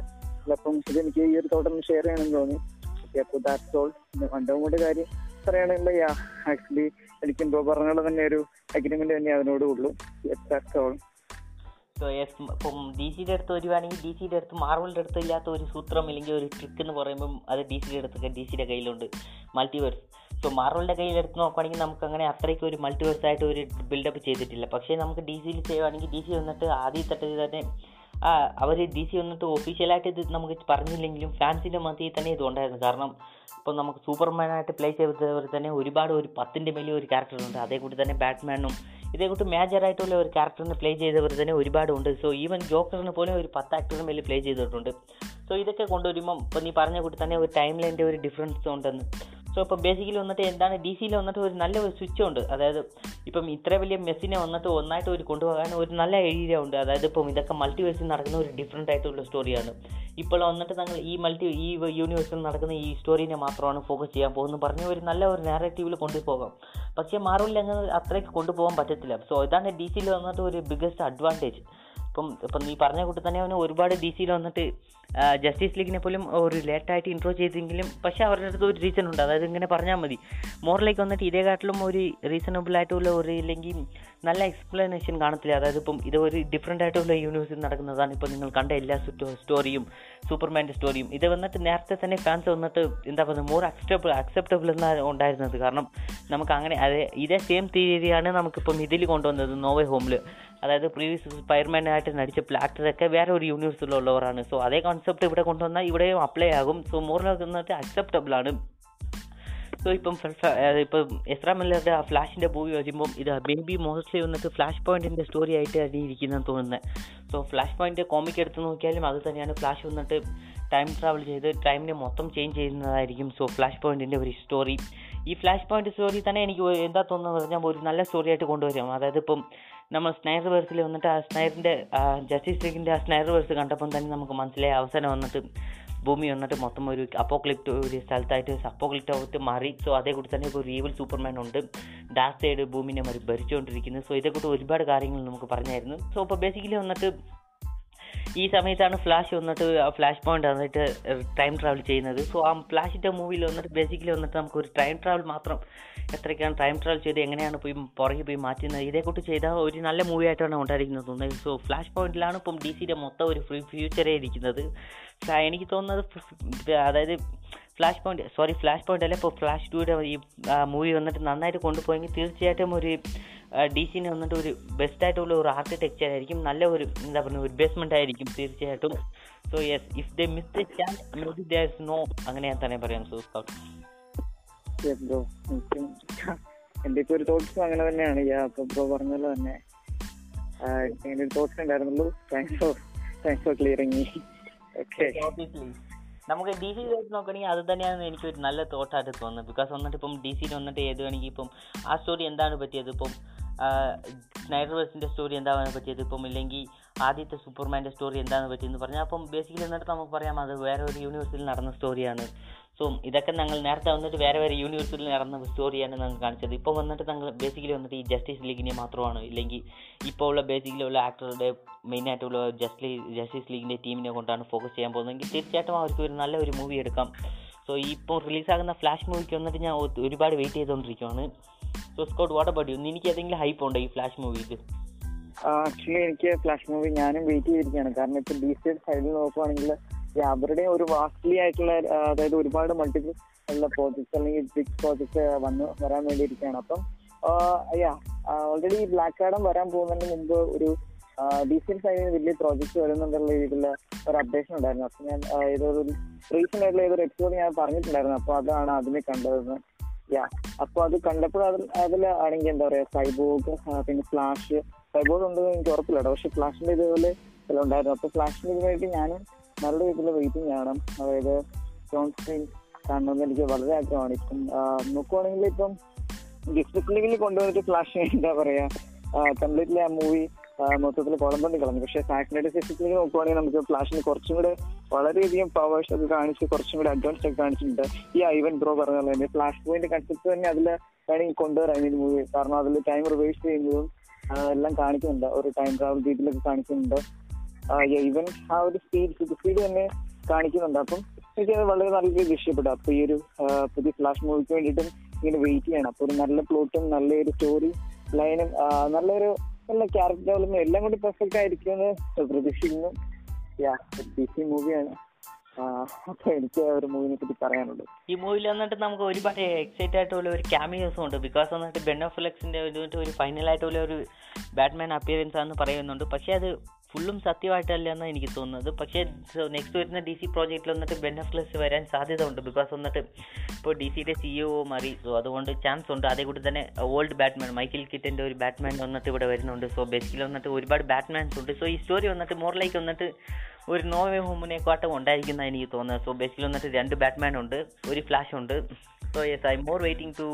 അപ്പം ഇതെനിക്ക് ഈ ഒരു തോട്ടം ഷെയർ ചെയ്യണമെന്ന് തോന്നി. ഓക്കെ അപ്പോൾ ദാറ്റ്സ് ഓൾ വണ്ടവും കാര്യം പറയുകയാണെങ്കിൽ യാ ആക്ച്വലി എനിക്ക് എന്തോ പറഞ്ഞുള്ള തന്നെ ഒരു അഗ്രിമെന്റ് തന്നെ അതിനോട് ഉള്ളൂ. ദാറ്റ്സ് ഓൾ ഇപ്പം ഡി സിയുടെ അടുത്ത് വരുവാണെങ്കിൽ ഡി സിയുടെ അടുത്ത് മാർവലിന്റെ അടുത്ത് ഇല്ലാത്ത ഒരു സൂത്രം അല്ലെങ്കിൽ ഒരു ട്രിക്ക് എന്ന് പറയുമ്പം അത് ഡി സിയുടെ അടുത്തൊക്കെ ഡി സിയുടെ കയ്യിലുണ്ട്. മൾട്ടിവേഴ്സ് സോ മാർവലിന്റെ കയ്യിൽ എടുത്ത് നോക്കുകയാണെങ്കിൽ നമുക്ക് അങ്ങനെ അത്രയ്ക്ക് ഒരു മൾട്ടിവേഴ്സ് ആയിട്ട് ഒരു ബിൽഡപ്പ് ചെയ്തിട്ടില്ല. പക്ഷേ നമുക്ക് ഡി സിയിൽ ചെയ്യുവാണെങ്കിൽ ഡി സി വന്നിട്ട് ആദ്യം തട്ടത്തിൽ തന്നെ അവർ ഡി സി വന്നിട്ട് ഒഫീഷ്യലായിട്ട് ഇത് നമുക്ക് പറഞ്ഞില്ലെങ്കിലും ഫാൻസിന്റെ മധ്യയിൽ തന്നെ ഇത് ഉണ്ടായിരുന്നു. കാരണം ഇപ്പോൾ നമുക്ക് സൂപ്പർമാനായിട്ട് പ്ലേ ചെയ്തവർ തന്നെ ഒരുപാട് ഒരു പത്തിന്റെ മേലെ ഒരു ക്യാരക്ടറുണ്ട് അതേ കൂടി തന്നെ ബാറ്റ്മാനും ഇതേ മേജർ ആയിട്ടുള്ള ഒരു ക്യാരക്ടറിനെ പ്ലേ ചെയ്തവർ തന്നെ ഒരുപാടുണ്ട്. സോ ഈവൻ ജോക്കറിന് പോലും ഒരു പത്ത് ആക്ടറിന് മേലെ പ്ലേ ചെയ്തിട്ടുണ്ട്. സോ ഇതൊക്കെ കൊണ്ടുവരുമ്പം ഇപ്പം നീ പറഞ്ഞ കൂട്ടി തന്നെ ഒരു ടൈം ലൈന്റെ ഒരു ഡിഫറൻസ് ഉണ്ടെന്ന്. സോ ഇപ്പോൾ ബേസിക്കലി വന്നിട്ട് എന്താണ് ഡി സിയിൽ വന്നിട്ട് ഒരു നല്ല ഒരു സ്വിച്ച് ഉണ്ട്. അതായത് ഇപ്പം ഇത്ര വലിയ മെസ്സിനെ വന്നിട്ട് ഒന്നായിട്ട് ഒരു കൊണ്ടുപോകാൻ ഒരു നല്ല ഏരിയ ഉണ്ട്. അതായത് ഇപ്പം ഇതൊക്കെ മൾട്ടിവേഴ്സിൽ നടക്കുന്ന ഒരു ഡിഫറെന്റ് ആയിട്ടുള്ള സ്റ്റോറിയാണ് ഇപ്പോൾ വന്നിട്ട് ഞങ്ങൾ ഈ മൾട്ടി ഈ യൂണിവേഴ്സിൽ നടക്കുന്ന ഈ സ്റ്റോറിനെ മാത്രമാണ് ഫോക്കസ് ചെയ്യാൻ പോകുന്നത് പറഞ്ഞ ഒരു നല്ല ഒരു നാരറ്റീവിൽ കൊണ്ടുപോകാം. പക്ഷേ മാർവലിൽ അങ്ങ് അത്രയ്ക്ക് കൊണ്ടുപോകാൻ പറ്റത്തില്ല. സോ ഇതാണ് ഡി സിയിൽ വന്നിട്ട് ഒരു ബിഗ്ഗസ്റ്റ് അഡ്വാന്റേജ് ഇപ്പം ഇപ്പം നീ പറഞ്ഞ കൂട്ടി തന്നെ അവന് ഒരുപാട് ഡി സിയിൽ വന്നിട്ട് ജസ്റ്റിസ് ലീഗിനെ പോലും ഒരു ലേറ്റായിട്ട് ഇൻട്രോ ചെയ്തെങ്കിലും പക്ഷേ അവരുടെ അടുത്ത് ഒരു റീസൺ ഉണ്ട്. അതായത് ഇങ്ങനെ പറഞ്ഞാൽ മതി. മോറിലേക്ക് വന്നിട്ട് ഇതേക്കാട്ടിലും ഒരു റീസണബിൾ ആയിട്ടുള്ള ഒരു ഇല്ലെങ്കിൽ നല്ല എക്സ്പ്ലനേഷൻ കാണത്തില്ല. അതായത് ഇപ്പം ഇത് ഒരു ഡിഫറെന്റ് ആയിട്ടുള്ള യൂണിവേഴ്സിൽ നടക്കുന്നതാണ് ഇപ്പോൾ നിങ്ങൾ കണ്ട എല്ലാ സ്റ്റോറിയും സൂപ്പർമാന്റെ സ്റ്റോറിയും ഇത് വന്നിട്ട് നേരത്തെ തന്നെ ഫാൻസ് വന്നിട്ട് എന്താ പറയുക മോർ അക്സെപ്റ്റബിൾ അക്സെപ്റ്റബിൾ എന്നാണ് ഉണ്ടായിരുന്നത്. കാരണം നമുക്ക് അങ്ങനെ അതേ ഇതേ സെയിം തിയറിയാണ് നമുക്കിപ്പം ഇതിൽ കൊണ്ടുവന്നത് നോവേ ഹോമിൽ അതായത് പ്രീവിയസ് സ്പൈർമാനായിട്ട് നടിച്ച പ്ലാക്ടറൊക്കെ വേറെ ഒരു യൂണിവേഴ്സിലുള്ളവരാണ് സോ അതേ കോൺസെപ്റ്റ് ഇവിടെ കൊണ്ടുവന്നാൽ ഇവിടെയും അപ്ലൈ ആകും. സോ മോർ എന്നിട്ട് അക്സെപ്റ്റബിൾ ആണ്. സോ ഇപ്പം ഇപ്പം എത്ര മില്ലറുടെ ആ ഫ്ലാഷിന്റെ മൂവി വരുമ്പം ഇത് മേ ബി മോസ്റ്റ്ലി വന്നിട്ട് ഫ്ലാഷ് പോയിന്റിന്റെ സ്റ്റോറി ആയിട്ട് അടിയിരിക്കുന്നതെന്ന് തോന്നുന്നത്. സോ ഫ്ലാഷ് പോയിന്റ് കോമിക് എടുത്ത് നോക്കിയാലും അത് തന്നെയാണ്. ഫ്ലാഷ് വന്നിട്ട് ടൈം ട്രാവൽ ചെയ്ത് ടൈമിനെ മൊത്തം ചേഞ്ച് ചെയ്യുന്നതായിരിക്കും. സോ ഫ്ലാഷ് പോയിന്റിന്റെ ഒരു സ്റ്റോറി ഈ ഫ്ലാഷ് പോയിന്റ് സ്റ്റോറി തന്നെ എനിക്ക് എന്താ തോന്നുന്നത് പറഞ്ഞാൽ ഒരു നല്ല സ്റ്റോറി ആയിട്ട് കൊണ്ടുവരും. അതായത് ഇപ്പം നമ്മൾ സ്നൈർ വേഴ്സിൽ വന്നിട്ട് ആ സ്നൈറിന്റെ ജസ്റ്റിസ് ലീഗിന്റെ ആ സ്നൈർ വേഴ്സ് കണ്ടപ്പം തന്നെ നമുക്ക് മനസ്സിലായി അവസാനം വന്നിട്ട് ഭൂമി വന്നിട്ട് മൊത്തം ഒരു അപ്പോക്ലിപ്റ്റ് ഒരു സ്ഥലത്തായിട്ട് അപ്പോക്ലിപ്റ്റ് ആയിട്ട് മാറി. സോ അതേക്കൂടി കൂടി തന്നെ ഇപ്പോൾ ഒരു ഈവൽ സൂപ്പർമാൻ ഉണ്ട്. ഡാർക്ക് സൈഡ് ഭൂമിനെ മറി ഭരിച്ചുകൊണ്ടിരിക്കുന്നത് സോ ഇതേക്കൂട്ട് ഒരുപാട് കാര്യങ്ങൾ നമുക്ക് പറഞ്ഞായിരുന്നു സോ ഇപ്പോൾ ബേസിക്കലി വന്നിട്ട് ഈ സമയത്താണ് ഫ്ലാഷ് വന്നിട്ട് ഫ്ലാഷ് പോയിന്റ് വന്നിട്ട് ടൈം ട്രാവൽ ചെയ്യുന്നത്. സോ ആ ഫ്ലാഷിന്റെ മൂവിയിൽ വന്നിട്ട് ബേസിക്കലി വന്നിട്ട് നമുക്ക് ഒരു ടൈം ട്രാവൽ മാത്രം എത്രയ്ക്കാണ് ടൈം ട്രാവൽ ചെയ്ത് എങ്ങനെയാണ് പോയി പുറകെ പോയി മാറ്റുന്നത്. ഇതേക്കൂട്ട് ചെയ്ത ഒരു നല്ല മൂവി ആയിട്ടാണ് ഉണ്ടായിരിക്കുന്നത് തോന്നുന്നത്. സോ ഫ്ലാഷ് പോയിന്റിലാണ് ഇപ്പം ഡി സിയുടെ മൊത്തം ഒരു ഫ്യൂച്ചറേ ഇരിക്കുന്നത്. എനിക്ക് തോന്നുന്നത് അതായത് Flashpoint sorry Flashpoint അല്ല ഇപ്പോൾ ഫ്ലാഷ് ടൂയുടെ ഈ മൂവി വന്നിട്ട് നന്നായിട്ട് കൊണ്ടുപോയെങ്കിൽ തീർച്ചയായിട്ടും ഒരു ഡി സിന് വന്നിട്ട് ഒരു ബെസ്റ്റ് ആയിട്ടുള്ള ഒരു ആർക്കിടെക്ചർ ആയിരിക്കും നല്ല ഒരു എന്താ പറയുക ഒരു ബേസ്മെന്റ് ആയിരിക്കും തീർച്ചയായിട്ടും. So yes if the miss the chance maybe there is no അങ്ങനെ ഞാൻ തന്നെ പറയാം സോ സ്കൗട്ട് എന്റെ എന്റെ ഇപ്പൊ ഒരു തോട്ട്സും അങ്ങനെ തന്നെയാണ്. ബ്രോ പറഞ്ഞ തന്നെ. എന്റെ ഒരു തോട്ട്സ് ഉണ്ടായിരുന്നുള്ളൂ. Thanks for thanks for clearing okay നമുക്ക് ഡി സി വെച്ച് നോക്കുകയാണെങ്കിൽ അത് തന്നെയാണ് എനിക്ക് ഒരു നല്ല തോട്ടായിട്ട് തോന്നുന്നത്. ബിക്കോസ് വന്നിട്ട് ഇപ്പം ഡി സിയിൽ വന്നിട്ട് ഏത് വേണമെങ്കിൽ ഇപ്പം ആ സ്റ്റോറി എന്താണ് പറ്റിയത്? ഇപ്പം സ്നൈഡർ വേഴ്സിന്റെ സ്റ്റോറി എന്താണ് പറ്റിയത്? ഇപ്പം ഇല്ലെങ്കിൽ ആദ്യത്തെ സൂപ്പർമാന്റെ സ്റ്റോറി എന്താണ് പറ്റിയെന്ന് പറഞ്ഞാൽ അപ്പം ബേസിക്കലി എന്നിട്ട് നമുക്ക് പറയാം അത് വേറെ ഒരു യൂണിവേഴ്സിൽ നടന്ന സ്റ്റോറിയാണ് സോ ഇതൊക്കെ ഞങ്ങൾ നേരത്തെ വന്നിട്ട് വേറെ വേറെ യൂണിവേഴ്സിൽ നടന്ന സ്റ്റോറിയാണ് ഞങ്ങൾ കാണിച്ചത്. ഇപ്പോൾ വന്നിട്ട് ഞങ്ങൾ ബേസിക്കലി വന്നിട്ട് ഈ ജസ്റ്റിസ് ലീഗിനെ മാത്രമാണ്. ഇല്ലെങ്കിൽ ഇപ്പോൾ ഉള്ള ബേസിക്കലി ഉള്ള ആക്ടറുടെ മെയിനായിട്ടുള്ള ജസ്റ്റിസ് ജസ്റ്റി ജസ്റ്റിസ് ലീഗിന്റെ ടീമിനെ കൊണ്ടാണ് ഫോക്കസ് ചെയ്യാൻ പോകുന്നതെങ്കിൽ തീർച്ചയായിട്ടും അവർക്ക് ഒരു നല്ല ഒരു മൂവി എടുക്കാം. സോ ഇപ്പോൾ റിലീസാകുന്ന ഫ്ലാഷ് മൂവിക്ക് വന്നിട്ട് ഞാൻ ഒരുപാട് വെയിറ്റ് ചെയ്തുകൊണ്ടിരിക്കുകയാണ് so Scott what about you എനിക്ക് ഏതെങ്കിലും ഹൈപ്പ് ഉണ്ടോ ഈ ഫ്ലാഷ് മൂവിക്ക് ആക്ച്വലി എനിക്ക് ഫ്ലാഷ് മൂവി ഞാനും വെയിറ്റ് ചെയ്തിരിക്കുകയാണ്. കാരണം ഇപ്പൊ ഡി സി സൈഡിൽ നോക്കുവാണെങ്കിൽ അവരുടെ ഒരു വാസ്റ്റ്ലി ആയിട്ടുള്ള അതായത് ഒരുപാട് മൾട്ടിപ്പിൾ ഉള്ള പ്രോജക്ട്സ് അല്ലെങ്കിൽ ബിഗ് പ്രോജക്ട്സ് വന്ന് വരാൻ വേണ്ടി ഇരിക്കുകയാണ് അപ്പം യാ ഓൾറെഡി ബ്ലാക്ക് ആഡം വരാൻ പോകുന്നതിന് മുമ്പ് ഒരു ഡി സി സൈഡിൽ നിന്ന് വലിയ പ്രോജക്ട്സ് വരുന്നുണ്ടെന്നുള്ള രീതിയിലുള്ള ഒരു അപ്ഡേഷൻ ഉണ്ടായിരുന്നു. അപ്പൊ ഞാൻ ഏതൊരു റീസെന്റ് ആയിട്ടുള്ള ഏതൊരു എപ്പിസോഡ് ഞാൻ പറഞ്ഞിട്ടുണ്ടായിരുന്നു. അപ്പൊ അതാണ് അതിനെ കണ്ടതെന്ന്. യാ അപ്പൊ അത് കണ്ടപ്പോൾ അതിൽ ആണെങ്കിൽ എന്താ പറയാ സൈബോഗ് പിന്നെ ഫ്ലാഷ് സൈബോഗ് ഉണ്ടെന്ന് എനിക്ക് ഉറപ്പില്ല പക്ഷെ ഫ്ലാഷിന്റെ ഇതുപോലെ ചില ഉണ്ടായിരുന്നു. അപ്പൊ ഫ്ലാഷിന്റെ ഇതിനായിട്ട് ഞാനും നല്ല രീതിയിലുള്ള വെയിറ്റിംഗ് ആണ് അതായത് ജോൺ സ്ക്രീൻ കാണണമെന്ന് എനിക്ക് വളരെ ആഗ്രഹമാണ്. ഇപ്പം നോക്കുവാണെങ്കിൽ ഇപ്പം ലീഗിൽ കൊണ്ടുവന്നിട്ട് ഫ്ലാഷ് എന്താ പറയാ കംപ്ലീറ്റ്ലി ആ മൂവി മൊത്തത്തിൽ കുളമ്പണ്ടി കളഞ്ഞു. പക്ഷേ സാറ്റലൈറ്റ് സിസ്റ്റത്തിലേക്ക് നോക്കുവാണെങ്കിൽ നമുക്ക് ഫ്ലാഷിന് കുറച്ചും കൂടെ വളരെയധികം പവേഴ്സ് ഒക്കെ കാണിച്ച് കുറച്ചും കൂടെ അഡ്വാൻസ് ഒക്കെ കാണിച്ചിട്ടുണ്ട്. ഈ ഐവൻ ബ്രോ പറഞ്ഞ പോലെ തന്നെ ഫ്ലാഷ് പോയിന്റ് കൺസെപ്റ്റ് തന്നെ അതിൽ വേണമെങ്കിൽ കൊണ്ടുവരാം ഈ മൂവി കാരണം അതിൽ ടൈം റിവേഴ്സ് ചെയ്യുന്നതും എല്ലാം കാണിക്കുന്നുണ്ട്. ഒരു ടൈം ട്രാവൽ രീതിയിലൊക്കെ കാണിക്കുന്നുണ്ട്. ഈവൻ ആ ഒരു സ്പീഡ് സ്പീഡ് തന്നെ കാണിക്കുന്നുണ്ട്. അപ്പം എനിക്ക് അത് വളരെ നല്ല രീതിയിൽ ഇഷ്ടപ്പെട്ടു. അപ്പൊ ഈ ഒരു പുതിയ ഫ്ലാഷ് മൂവിക്ക് വേണ്ടിയിട്ടും ഇങ്ങനെ വെയിറ്റ് ചെയ്യണം. അപ്പൊ ഒരു നല്ല പ്ലോട്ടും നല്ലൊരു സ്റ്റോറി ലൈനും നല്ലൊരു നല്ല ക്യാരക്ടർ ഡെവലപ്മെന്റ് എല്ലാം കൂടി പെർഫെക്റ്റ് ആയിരിക്കുമെന്ന് പ്രതീക്ഷിക്കുന്നു. യാ മൂവിയാണ് എനിക്ക് ഒരു മൂവിനെ ഈ മൂവിയിൽ വന്നിട്ട് നമുക്ക് ഒരുപാട് എക്സൈറ്റ് ആയിട്ടുള്ള ഒരു ക്യാമിയോസും ഉണ്ട്. ബിക്കോസ് വന്നിട്ട് ബെൻ ഓഫ് ബെനോഫ്ലെക്സിന്റെ ഒരു ഫൈനൽ ആയിട്ടുള്ള ഒരു ബാറ്റ്മാൻ അപ്പിയറൻസ് ആണെന്ന് പറയുന്നുണ്ട്. പക്ഷേ അത് ഫുള്ളും സത്യമായിട്ടല്ല എന്നാണ് എനിക്ക് തോന്നുന്നത്. പക്ഷേ നെക്സ്റ്റ് വരുന്ന ഡി സി പ്രോജക്റ്റിൽ വന്നിട്ട് ബെനഫ്ലസ് വരാൻ സാധ്യത ഉണ്ട് ബിക്കോസ് വന്നിട്ട് ഇപ്പോൾ ഡി സിയുടെ സിഇഒ മാറി. സോ അതുകൊണ്ട് ചാൻസ് ഉണ്ട്. അതേ കൂടി തന്നെ ഓൾഡ് ബാറ്റ്മാൻ മൈക്കിൾ കിറ്റിന്റെ ഒരു ബാറ്റ്മാൻ വന്നിട്ട് ഇവിടെ വരുന്നുണ്ട്. സോ ബേസിക്കലി വന്നിട്ട് ഒരുപാട് ബാറ്റ്മാൻസ് ഉണ്ട്. സോ ഈ സ്റ്റോറി വന്നിട്ട് മോറിലേക്ക് വന്നിട്ട് ഒരു നോവേ ഹോമിനെ കാട്ടം ഉണ്ടായിരിക്കുന്ന എനിക്ക് തോന്നുന്നത്. സോ ബേസിക്കലി വന്നിട്ട് രണ്ട് ബാറ്റ്മാൻ ഉണ്ട്. ഒരു ഫ്ലാഷ് ഉണ്ട്. So yes I more waiting to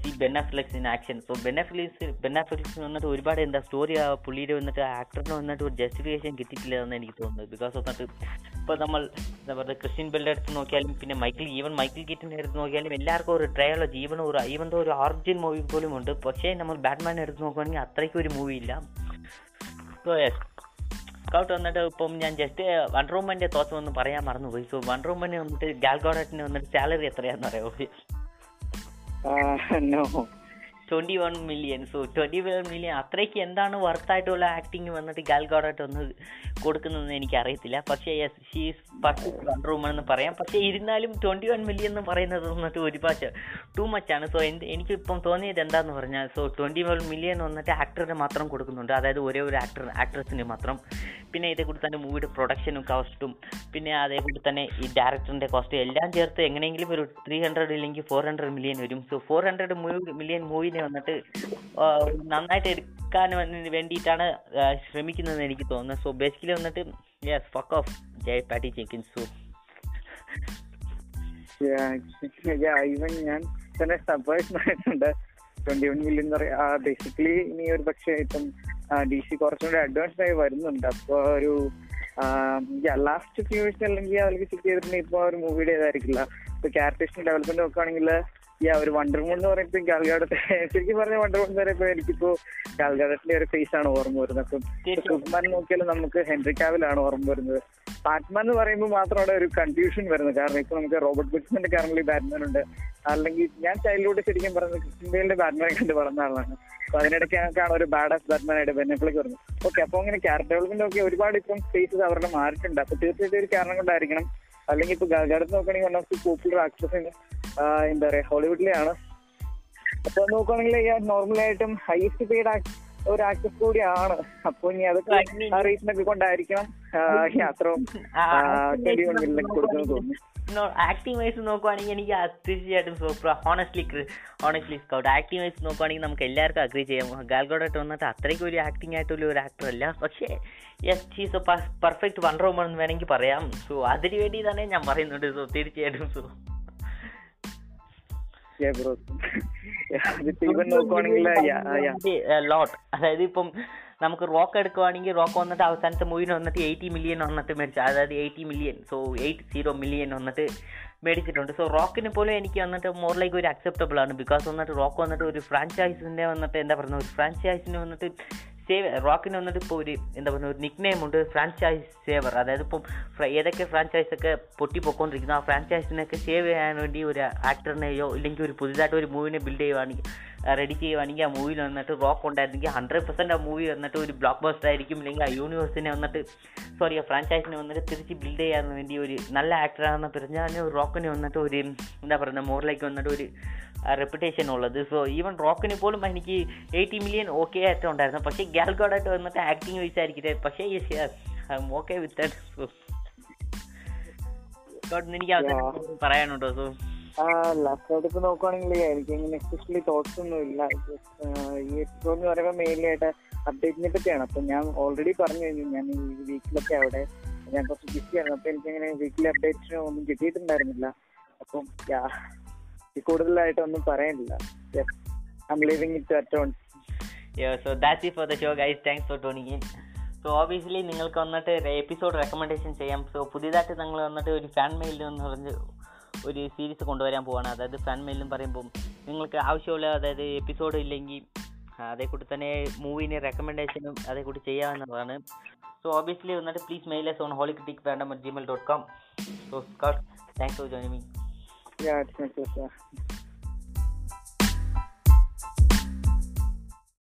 see Ben Affleck in action so Ben Affleck Ben Affleck വന്നിട്ട് ഒരുപാട് എന്താ സ്റ്റോറി ആ പുള്ളിയുടെ വന്നിട്ട് ആക്ടറിന് വന്നിട്ട് ഒരു ജസ്റ്റിഫിക്കേഷൻ കിട്ടിയിട്ടില്ല എന്ന് എനിക്ക് തോന്നുന്നത്. ബിക്കോസ് വന്നിട്ട് ഇപ്പോൾ നമ്മൾ എന്താ പറയുക ക്രിസ്ത്യൻ ബെല്ലിന്റെ അടുത്ത് നോക്കിയാലും പിന്നെ മൈക്കിൾ ഈവൻ മൈക്കിൾ കീറ്റിന്റെ അടുത്ത് നോക്കിയാലും എല്ലാവർക്കും ഒരു ട്രയലോ ഈവൻ ഒരു ഈവൻ ഒരു ഓറിജിൻ മൂവി പോലും ഉണ്ട്. പക്ഷേ നമ്മൾ ബാറ്റ്മാനെ എടുത്ത് നോക്കുകയാണെങ്കിൽ അത്രയ്ക്കും ഒരു മൂവി ഇല്ല. സോ യെസ് കൗട്ട് വന്നിട്ട് ഇപ്പം ഞാൻ ജസ്റ്റ് വൺ റൂമന്റെ തോത്ത് ഒന്ന് പറയാൻ മറന്നുപോയി. സോ വൺ റൂമന് വന്നിട്ട് ഗാൽഗോഡറ്റിന് വന്നിട്ട് സാലറി എത്രയാണെന്ന് അറിയാമോ no twenty one million so twenty one million അത്രയ്ക്ക് എന്താണ് വർത്തായിട്ടുള്ള ആക്ടിങ് വന്നിട്ട് ഗാൽഗോഡായിട്ട് ഒന്ന് കൊടുക്കുന്നതെന്ന് എനിക്കറിയത്തില്ല. പക്ഷേ yes she's perfect one woman എന്ന് പറയാം. പക്ഷേ ഇരുന്നാലും ട്വന്റി വൺ മില്യൺ എന്ന് പറയുന്നത് വന്നിട്ട് ഒരു ഒരുപാട് ടു മച്ച് ആണ്. സോ എന്ത് എനിക്കിപ്പം തോന്നിയത് എന്താന്ന് പറഞ്ഞാൽ സോ ട്വന്റി വൺ മില്യൺ വന്നിട്ട് ആക്ടറിന് മാത്രം കൊടുക്കുന്നുണ്ട്. അതായത് ഒരേ ഒരു ആക്ടർ ആക്ട്രസിന് മാത്രം. പിന്നെ ഇതേ കൂടി തന്നെ മൂവിയുടെ പ്രൊഡക്ഷനും കോസ്റ്റും പിന്നെ അതേ കൂടി തന്നെ ഈ ഡയറക്ടറിന്റെ കോസ്റ്റ് എല്ലാം ചേർത്ത് എങ്ങനെയെങ്കിലും ഒരു ത്രീ ഹൺഡ്രഡ് ഇല്ലെങ്കിൽ ഫോർ ഹൺഡ്രഡ് മില്യൺ വരും. സോ ഫോർ ഹൺഡ്രഡ് മില്യൺ മൂവിനെ വന്നിട്ട് നന്നായിട്ട് എടുക്കാൻ വേണ്ടിയിട്ടാണ് ശ്രമിക്കുന്നതെന്ന് എനിക്ക് തോന്നുന്നത് സോ ബേസിക്കലി വന്നിട്ട് യെസ് ഫക്ക് ഓഫ് ജയ് പാട്ടി ചിക്കൻ സോ ഈവൻ ഞാൻ തന്നെ സർപ്രൈസ് ആയിട്ടുണ്ട്. ട്വന്റി വൺ പറയാ ബേസിക്കലി ഇനി ഒരു പക്ഷേ ഇപ്പം ഡി സി കുറച്ചുകൂടി അഡ്വാൻസ്ഡ് ആയി വരുന്നുണ്ട്. അപ്പൊ ഒരു ലാസ്റ്റ് ഫ്യൂ ഇയേഴ്സ് അല്ലെങ്കിൽ അതിലേക്ക് ചെക്ക് ചെയ്തിട്ടുണ്ടെങ്കിൽ ഒരു മൂവിയുടെ ഇതായിരിക്കില്ല ഇപ്പൊ ക്യാരക്ടേഴ്സിന്റെ ഡെവലപ്മെന്റ് നോക്കുകയാണെങ്കിൽ യാ ഒരു വണ്ടർമൂൺ എന്ന് പറയുമ്പോൾ ഗാൽഗാഡത്തെ ശരിക്കും പറഞ്ഞ വണ്ടർമൂൺ എന്ന് പറയുമ്പോൾ എനിക്കിപ്പോ ഗാൽഗാഡത്തിന്റെ ഒരു ഫേസ് ആണ് ഓർമ്മ വരുന്നത്. അപ്പം സൂപ്പർമാൻ നോക്കിയാലും നമുക്ക് ഹെൻറി കാവിലാണ് ഓർമ്മ വരുന്നത്. ബാറ്റ്മാൻ എന്ന് പറയുമ്പോൾ മാത്രം അവിടെ ഒരു കൺഫ്യൂഷൻ വരുന്നത്. കാരണം ഇപ്പൊ നമുക്ക് റോബർട്ട് ബിറ്റ്സിന്റെ കറന്റ് ബാറ്റ്മാൻ ഉണ്ട്. അല്ലെങ്കിൽ ഞാൻ ചൈൽഡ്ഹുഡ് ശരിക്കും പറഞ്ഞത് ക്രിസ്ത്യൻ ബെയിലിന്റെ ബാറ്റ്മാനെ കണ്ട് വളർന്ന ആളാണ്. അപ്പൊ അതിനിടയ്ക്കാണ് ഒരു ബാഡ് ആസ് ബാറ്റ്മാൻ ആയിട്ട് വരുന്നത് ഓക്കെ അപ്പൊ അങ്ങനെ ക്യാരക്ടർ ഡെവലപ്മെന്റ് ഒക്കെ ഒരുപാട് ഇപ്പം സ്പേസസ് അവരുടെ മാറിയിട്ടുണ്ട്. അപ്പൊ തീർച്ചയായിട്ടും ഒരു കാരണം കൊണ്ടായിരിക്കണം അല്ലെങ്കിൽ ഇപ്പൊ ഗാഗാഡത്ത് നോക്കുകയാണെങ്കിൽ one of the popular actress എന്താ പറയാ ഹോളിവുഡിലെയാണ്. അപ്പൊ നോക്കുകയാണെങ്കിൽ നോർമലായിട്ടും ഹൈസ്റ്റ് പെയ്ഡ് ഒരു ആക്ട്രസ് കൂടിയാണ്. അപ്പൊ ഇനി അതൊക്കെ ആ റീസൺ ഒക്കെ കൊണ്ടായിരിക്കണം ട്വന്റി കൊടുക്കുന്നത് തോന്നുന്നു. ആക്ടിങ് വൈസ് നോക്കുവാണെങ്കിൽ എനിക്ക് തീർച്ചയായിട്ടും super honestly honestly Scott acting wise നോക്കുവാണെങ്കിൽ നമുക്ക് എല്ലാവർക്കും അഗ്രി ചെയ്യാം. ഗാൽഗോഡായിട്ട് വന്നിട്ട് അത്രയ്ക്ക് ഒരു ആക്ടിംഗ് ആയിട്ടുള്ള ഒരു ആക്ടർ അല്ല. പക്ഷേ yes she's a perfect wonder woman എന്ന് വേണമെങ്കിൽ പറയാം. സോ അതിന് വേണ്ടി തന്നെ ഞാൻ പറയുന്നുണ്ട്. സോ തീർച്ചയായിട്ടും സോ ലോട്ട് അതായത് ഇപ്പം നമുക്ക് റോക്ക് എടുക്കുവാണെങ്കിൽ റോക്ക് വന്നിട്ട് അവസാനത്തെ മൂവിന് വന്നിട്ട് എയ്റ്റി മില്യൺ വന്നിട്ട് മേടിച്ചു. അതായത് eighty million so eight zero million വന്നിട്ട് മേടിച്ചിട്ടുണ്ട്. സോ റോക്കിന് പോലും എനിക്ക് വന്നിട്ട് മോർ ലൈക്ക് ഒരു അക്സെപ്റ്റബിൾ ആണ്. ബിക്കോസ് വന്നിട്ട് റോക്ക് വന്നിട്ട് ഒരു ഫ്രാഞ്ചൈസിന്റെ വന്നിട്ട് എന്താ പറയുക ഒരു ഫ്രാഞ്ചൈസിന് വന്നിട്ട് സേവ് റോക്കിന് വന്നിട്ട് ഇപ്പോൾ ഒരു എന്താ പറയുക ഒരു നിക് നെയിം ഉണ്ട് ഫ്രാഞ്ചൈസ് സേവർ അതായത് ഇപ്പം ഏതൊക്കെ ഫ്രാഞ്ചൈസൊക്കെ പൊട്ടിപ്പോയിക്കൊണ്ടിരിക്കുന്നു ആ ഫ്രാഞ്ചൈസിനൊക്കെ സേവ് ചെയ്യാൻ വേണ്ടി ഒരു ആക്ടറിനെയോ ഇല്ലെങ്കിൽ ഒരു പുതിയതായിട്ട് ഒരു മൂവിനെ ബിൽഡ് ചെയ്യുവാണെങ്കിൽ റെഡി ചെയ്യുവാണെങ്കിൽ ആ മൂവിയിൽ വന്നിട്ട് റോക്ക് ഉണ്ടായിരുന്നെങ്കിൽ ഹൺഡ്രഡ് പെർസെന്റ് ആ മൂവി വന്നിട്ട് ഒരു ബ്ലോക്ക് ബസ്റ്റർ ആയിരിക്കും. ഇല്ലെങ്കിൽ ആ യൂണിവേഴ്സിനെ വന്നിട്ട് സോറി ആ ഫ്രാഞ്ചൈസിനെ വന്നിട്ട് തിരിച്ച് ബിൽഡ് ചെയ്യാൻ വേണ്ടി ഒരു നല്ല ആക്ടറാണെന്ന് പറഞ്ഞാൽ റോക്കിന് വന്നിട്ട് ഒരു എന്താ പറയുക മോറിലേക്ക് വന്നിട്ട് ഒരു റെപ്യൂട്ടേഷൻ ഉള്ളത്. സോ ഈവൻ റോക്കിന് പോലും എനിക്ക് എയ്റ്റി മില്യൺ ഓക്കെ ആയിട്ട് ഉണ്ടായിരുന്നു. പക്ഷേ ഗാൽഗോഡായിട്ട് വന്നിട്ട് ആക്ടിങ് വൈസ് ആയിരിക്കട്ടെ പക്ഷേ ഓക്കെ വിത്ത് എനിക്ക് അവസാനം പറയാനുണ്ടോ? സോ ലാസ്റ്റ് ഇപ്പൊ നോക്കുവാണെങ്കിൽ എനിക്ക് ഇങ്ങനെ എസ്പെഷ്യലി തോട്ട്സ് ഒന്നും ഇല്ല. ഈ എപ്പിസോഡ് എന്ന് പറയുമ്പോൾ മെയിൻലി ആയിട്ട് അപ്ഡേറ്റിനെ പറ്റിയാണ്. അപ്പൊ ഞാൻ ഓൾറെഡി പറഞ്ഞു കഴിഞ്ഞു ഞാൻ ഈ വീക്കിലൊക്കെ അവിടെ ഞാൻ കുറച്ച് ബിസിയാണ് അപ്പൊ എനിക്കിങ്ങനെ വീക്കിലെ അപ്ഡേറ്റ്സിന് ഒന്നും കിട്ടിയിട്ടുണ്ടായിരുന്നില്ല. അപ്പം കൂടുതലായിട്ടൊന്നും ഒന്നും പറയാനില്ല. M living it at on Yeah, so that's it for the show, guys. Thanks for tuning in. So obviously നിങ്ങൾക്ക് വന്നിട്ട് എപ്പിസോഡ് റെക്കമെൻഡേഷൻ ചെയ്യാം. സോ പുതിയതായിട്ട് നിങ്ങൾ വന്നിട്ട് ഒരു ഫാൻ മെയിൽ എന്ന് പറഞ്ഞ് ഒരു സീരീസ് കൊണ്ടുവരാൻ പോവാണ്. അതായത് ഫാൻ മെയിൽ എന്ന് പറയുമ്പം നിങ്ങൾക്ക് ആവശ്യമുള്ള അതായത് എപ്പിസോഡ് ഇല്ലെങ്കിൽ അതേ കൂടി തന്നെ മൂവിന്റെ റെക്കമെൻഡേഷനും അതേ ചെയ്യാമെന്നുള്ളതാണ് സോ ഓബിയസ്ലി വന്നിട്ട് please mail us on holy critic fandom at Gmail dot com so Scott thanks for joining me Yeah, it's my pleasure.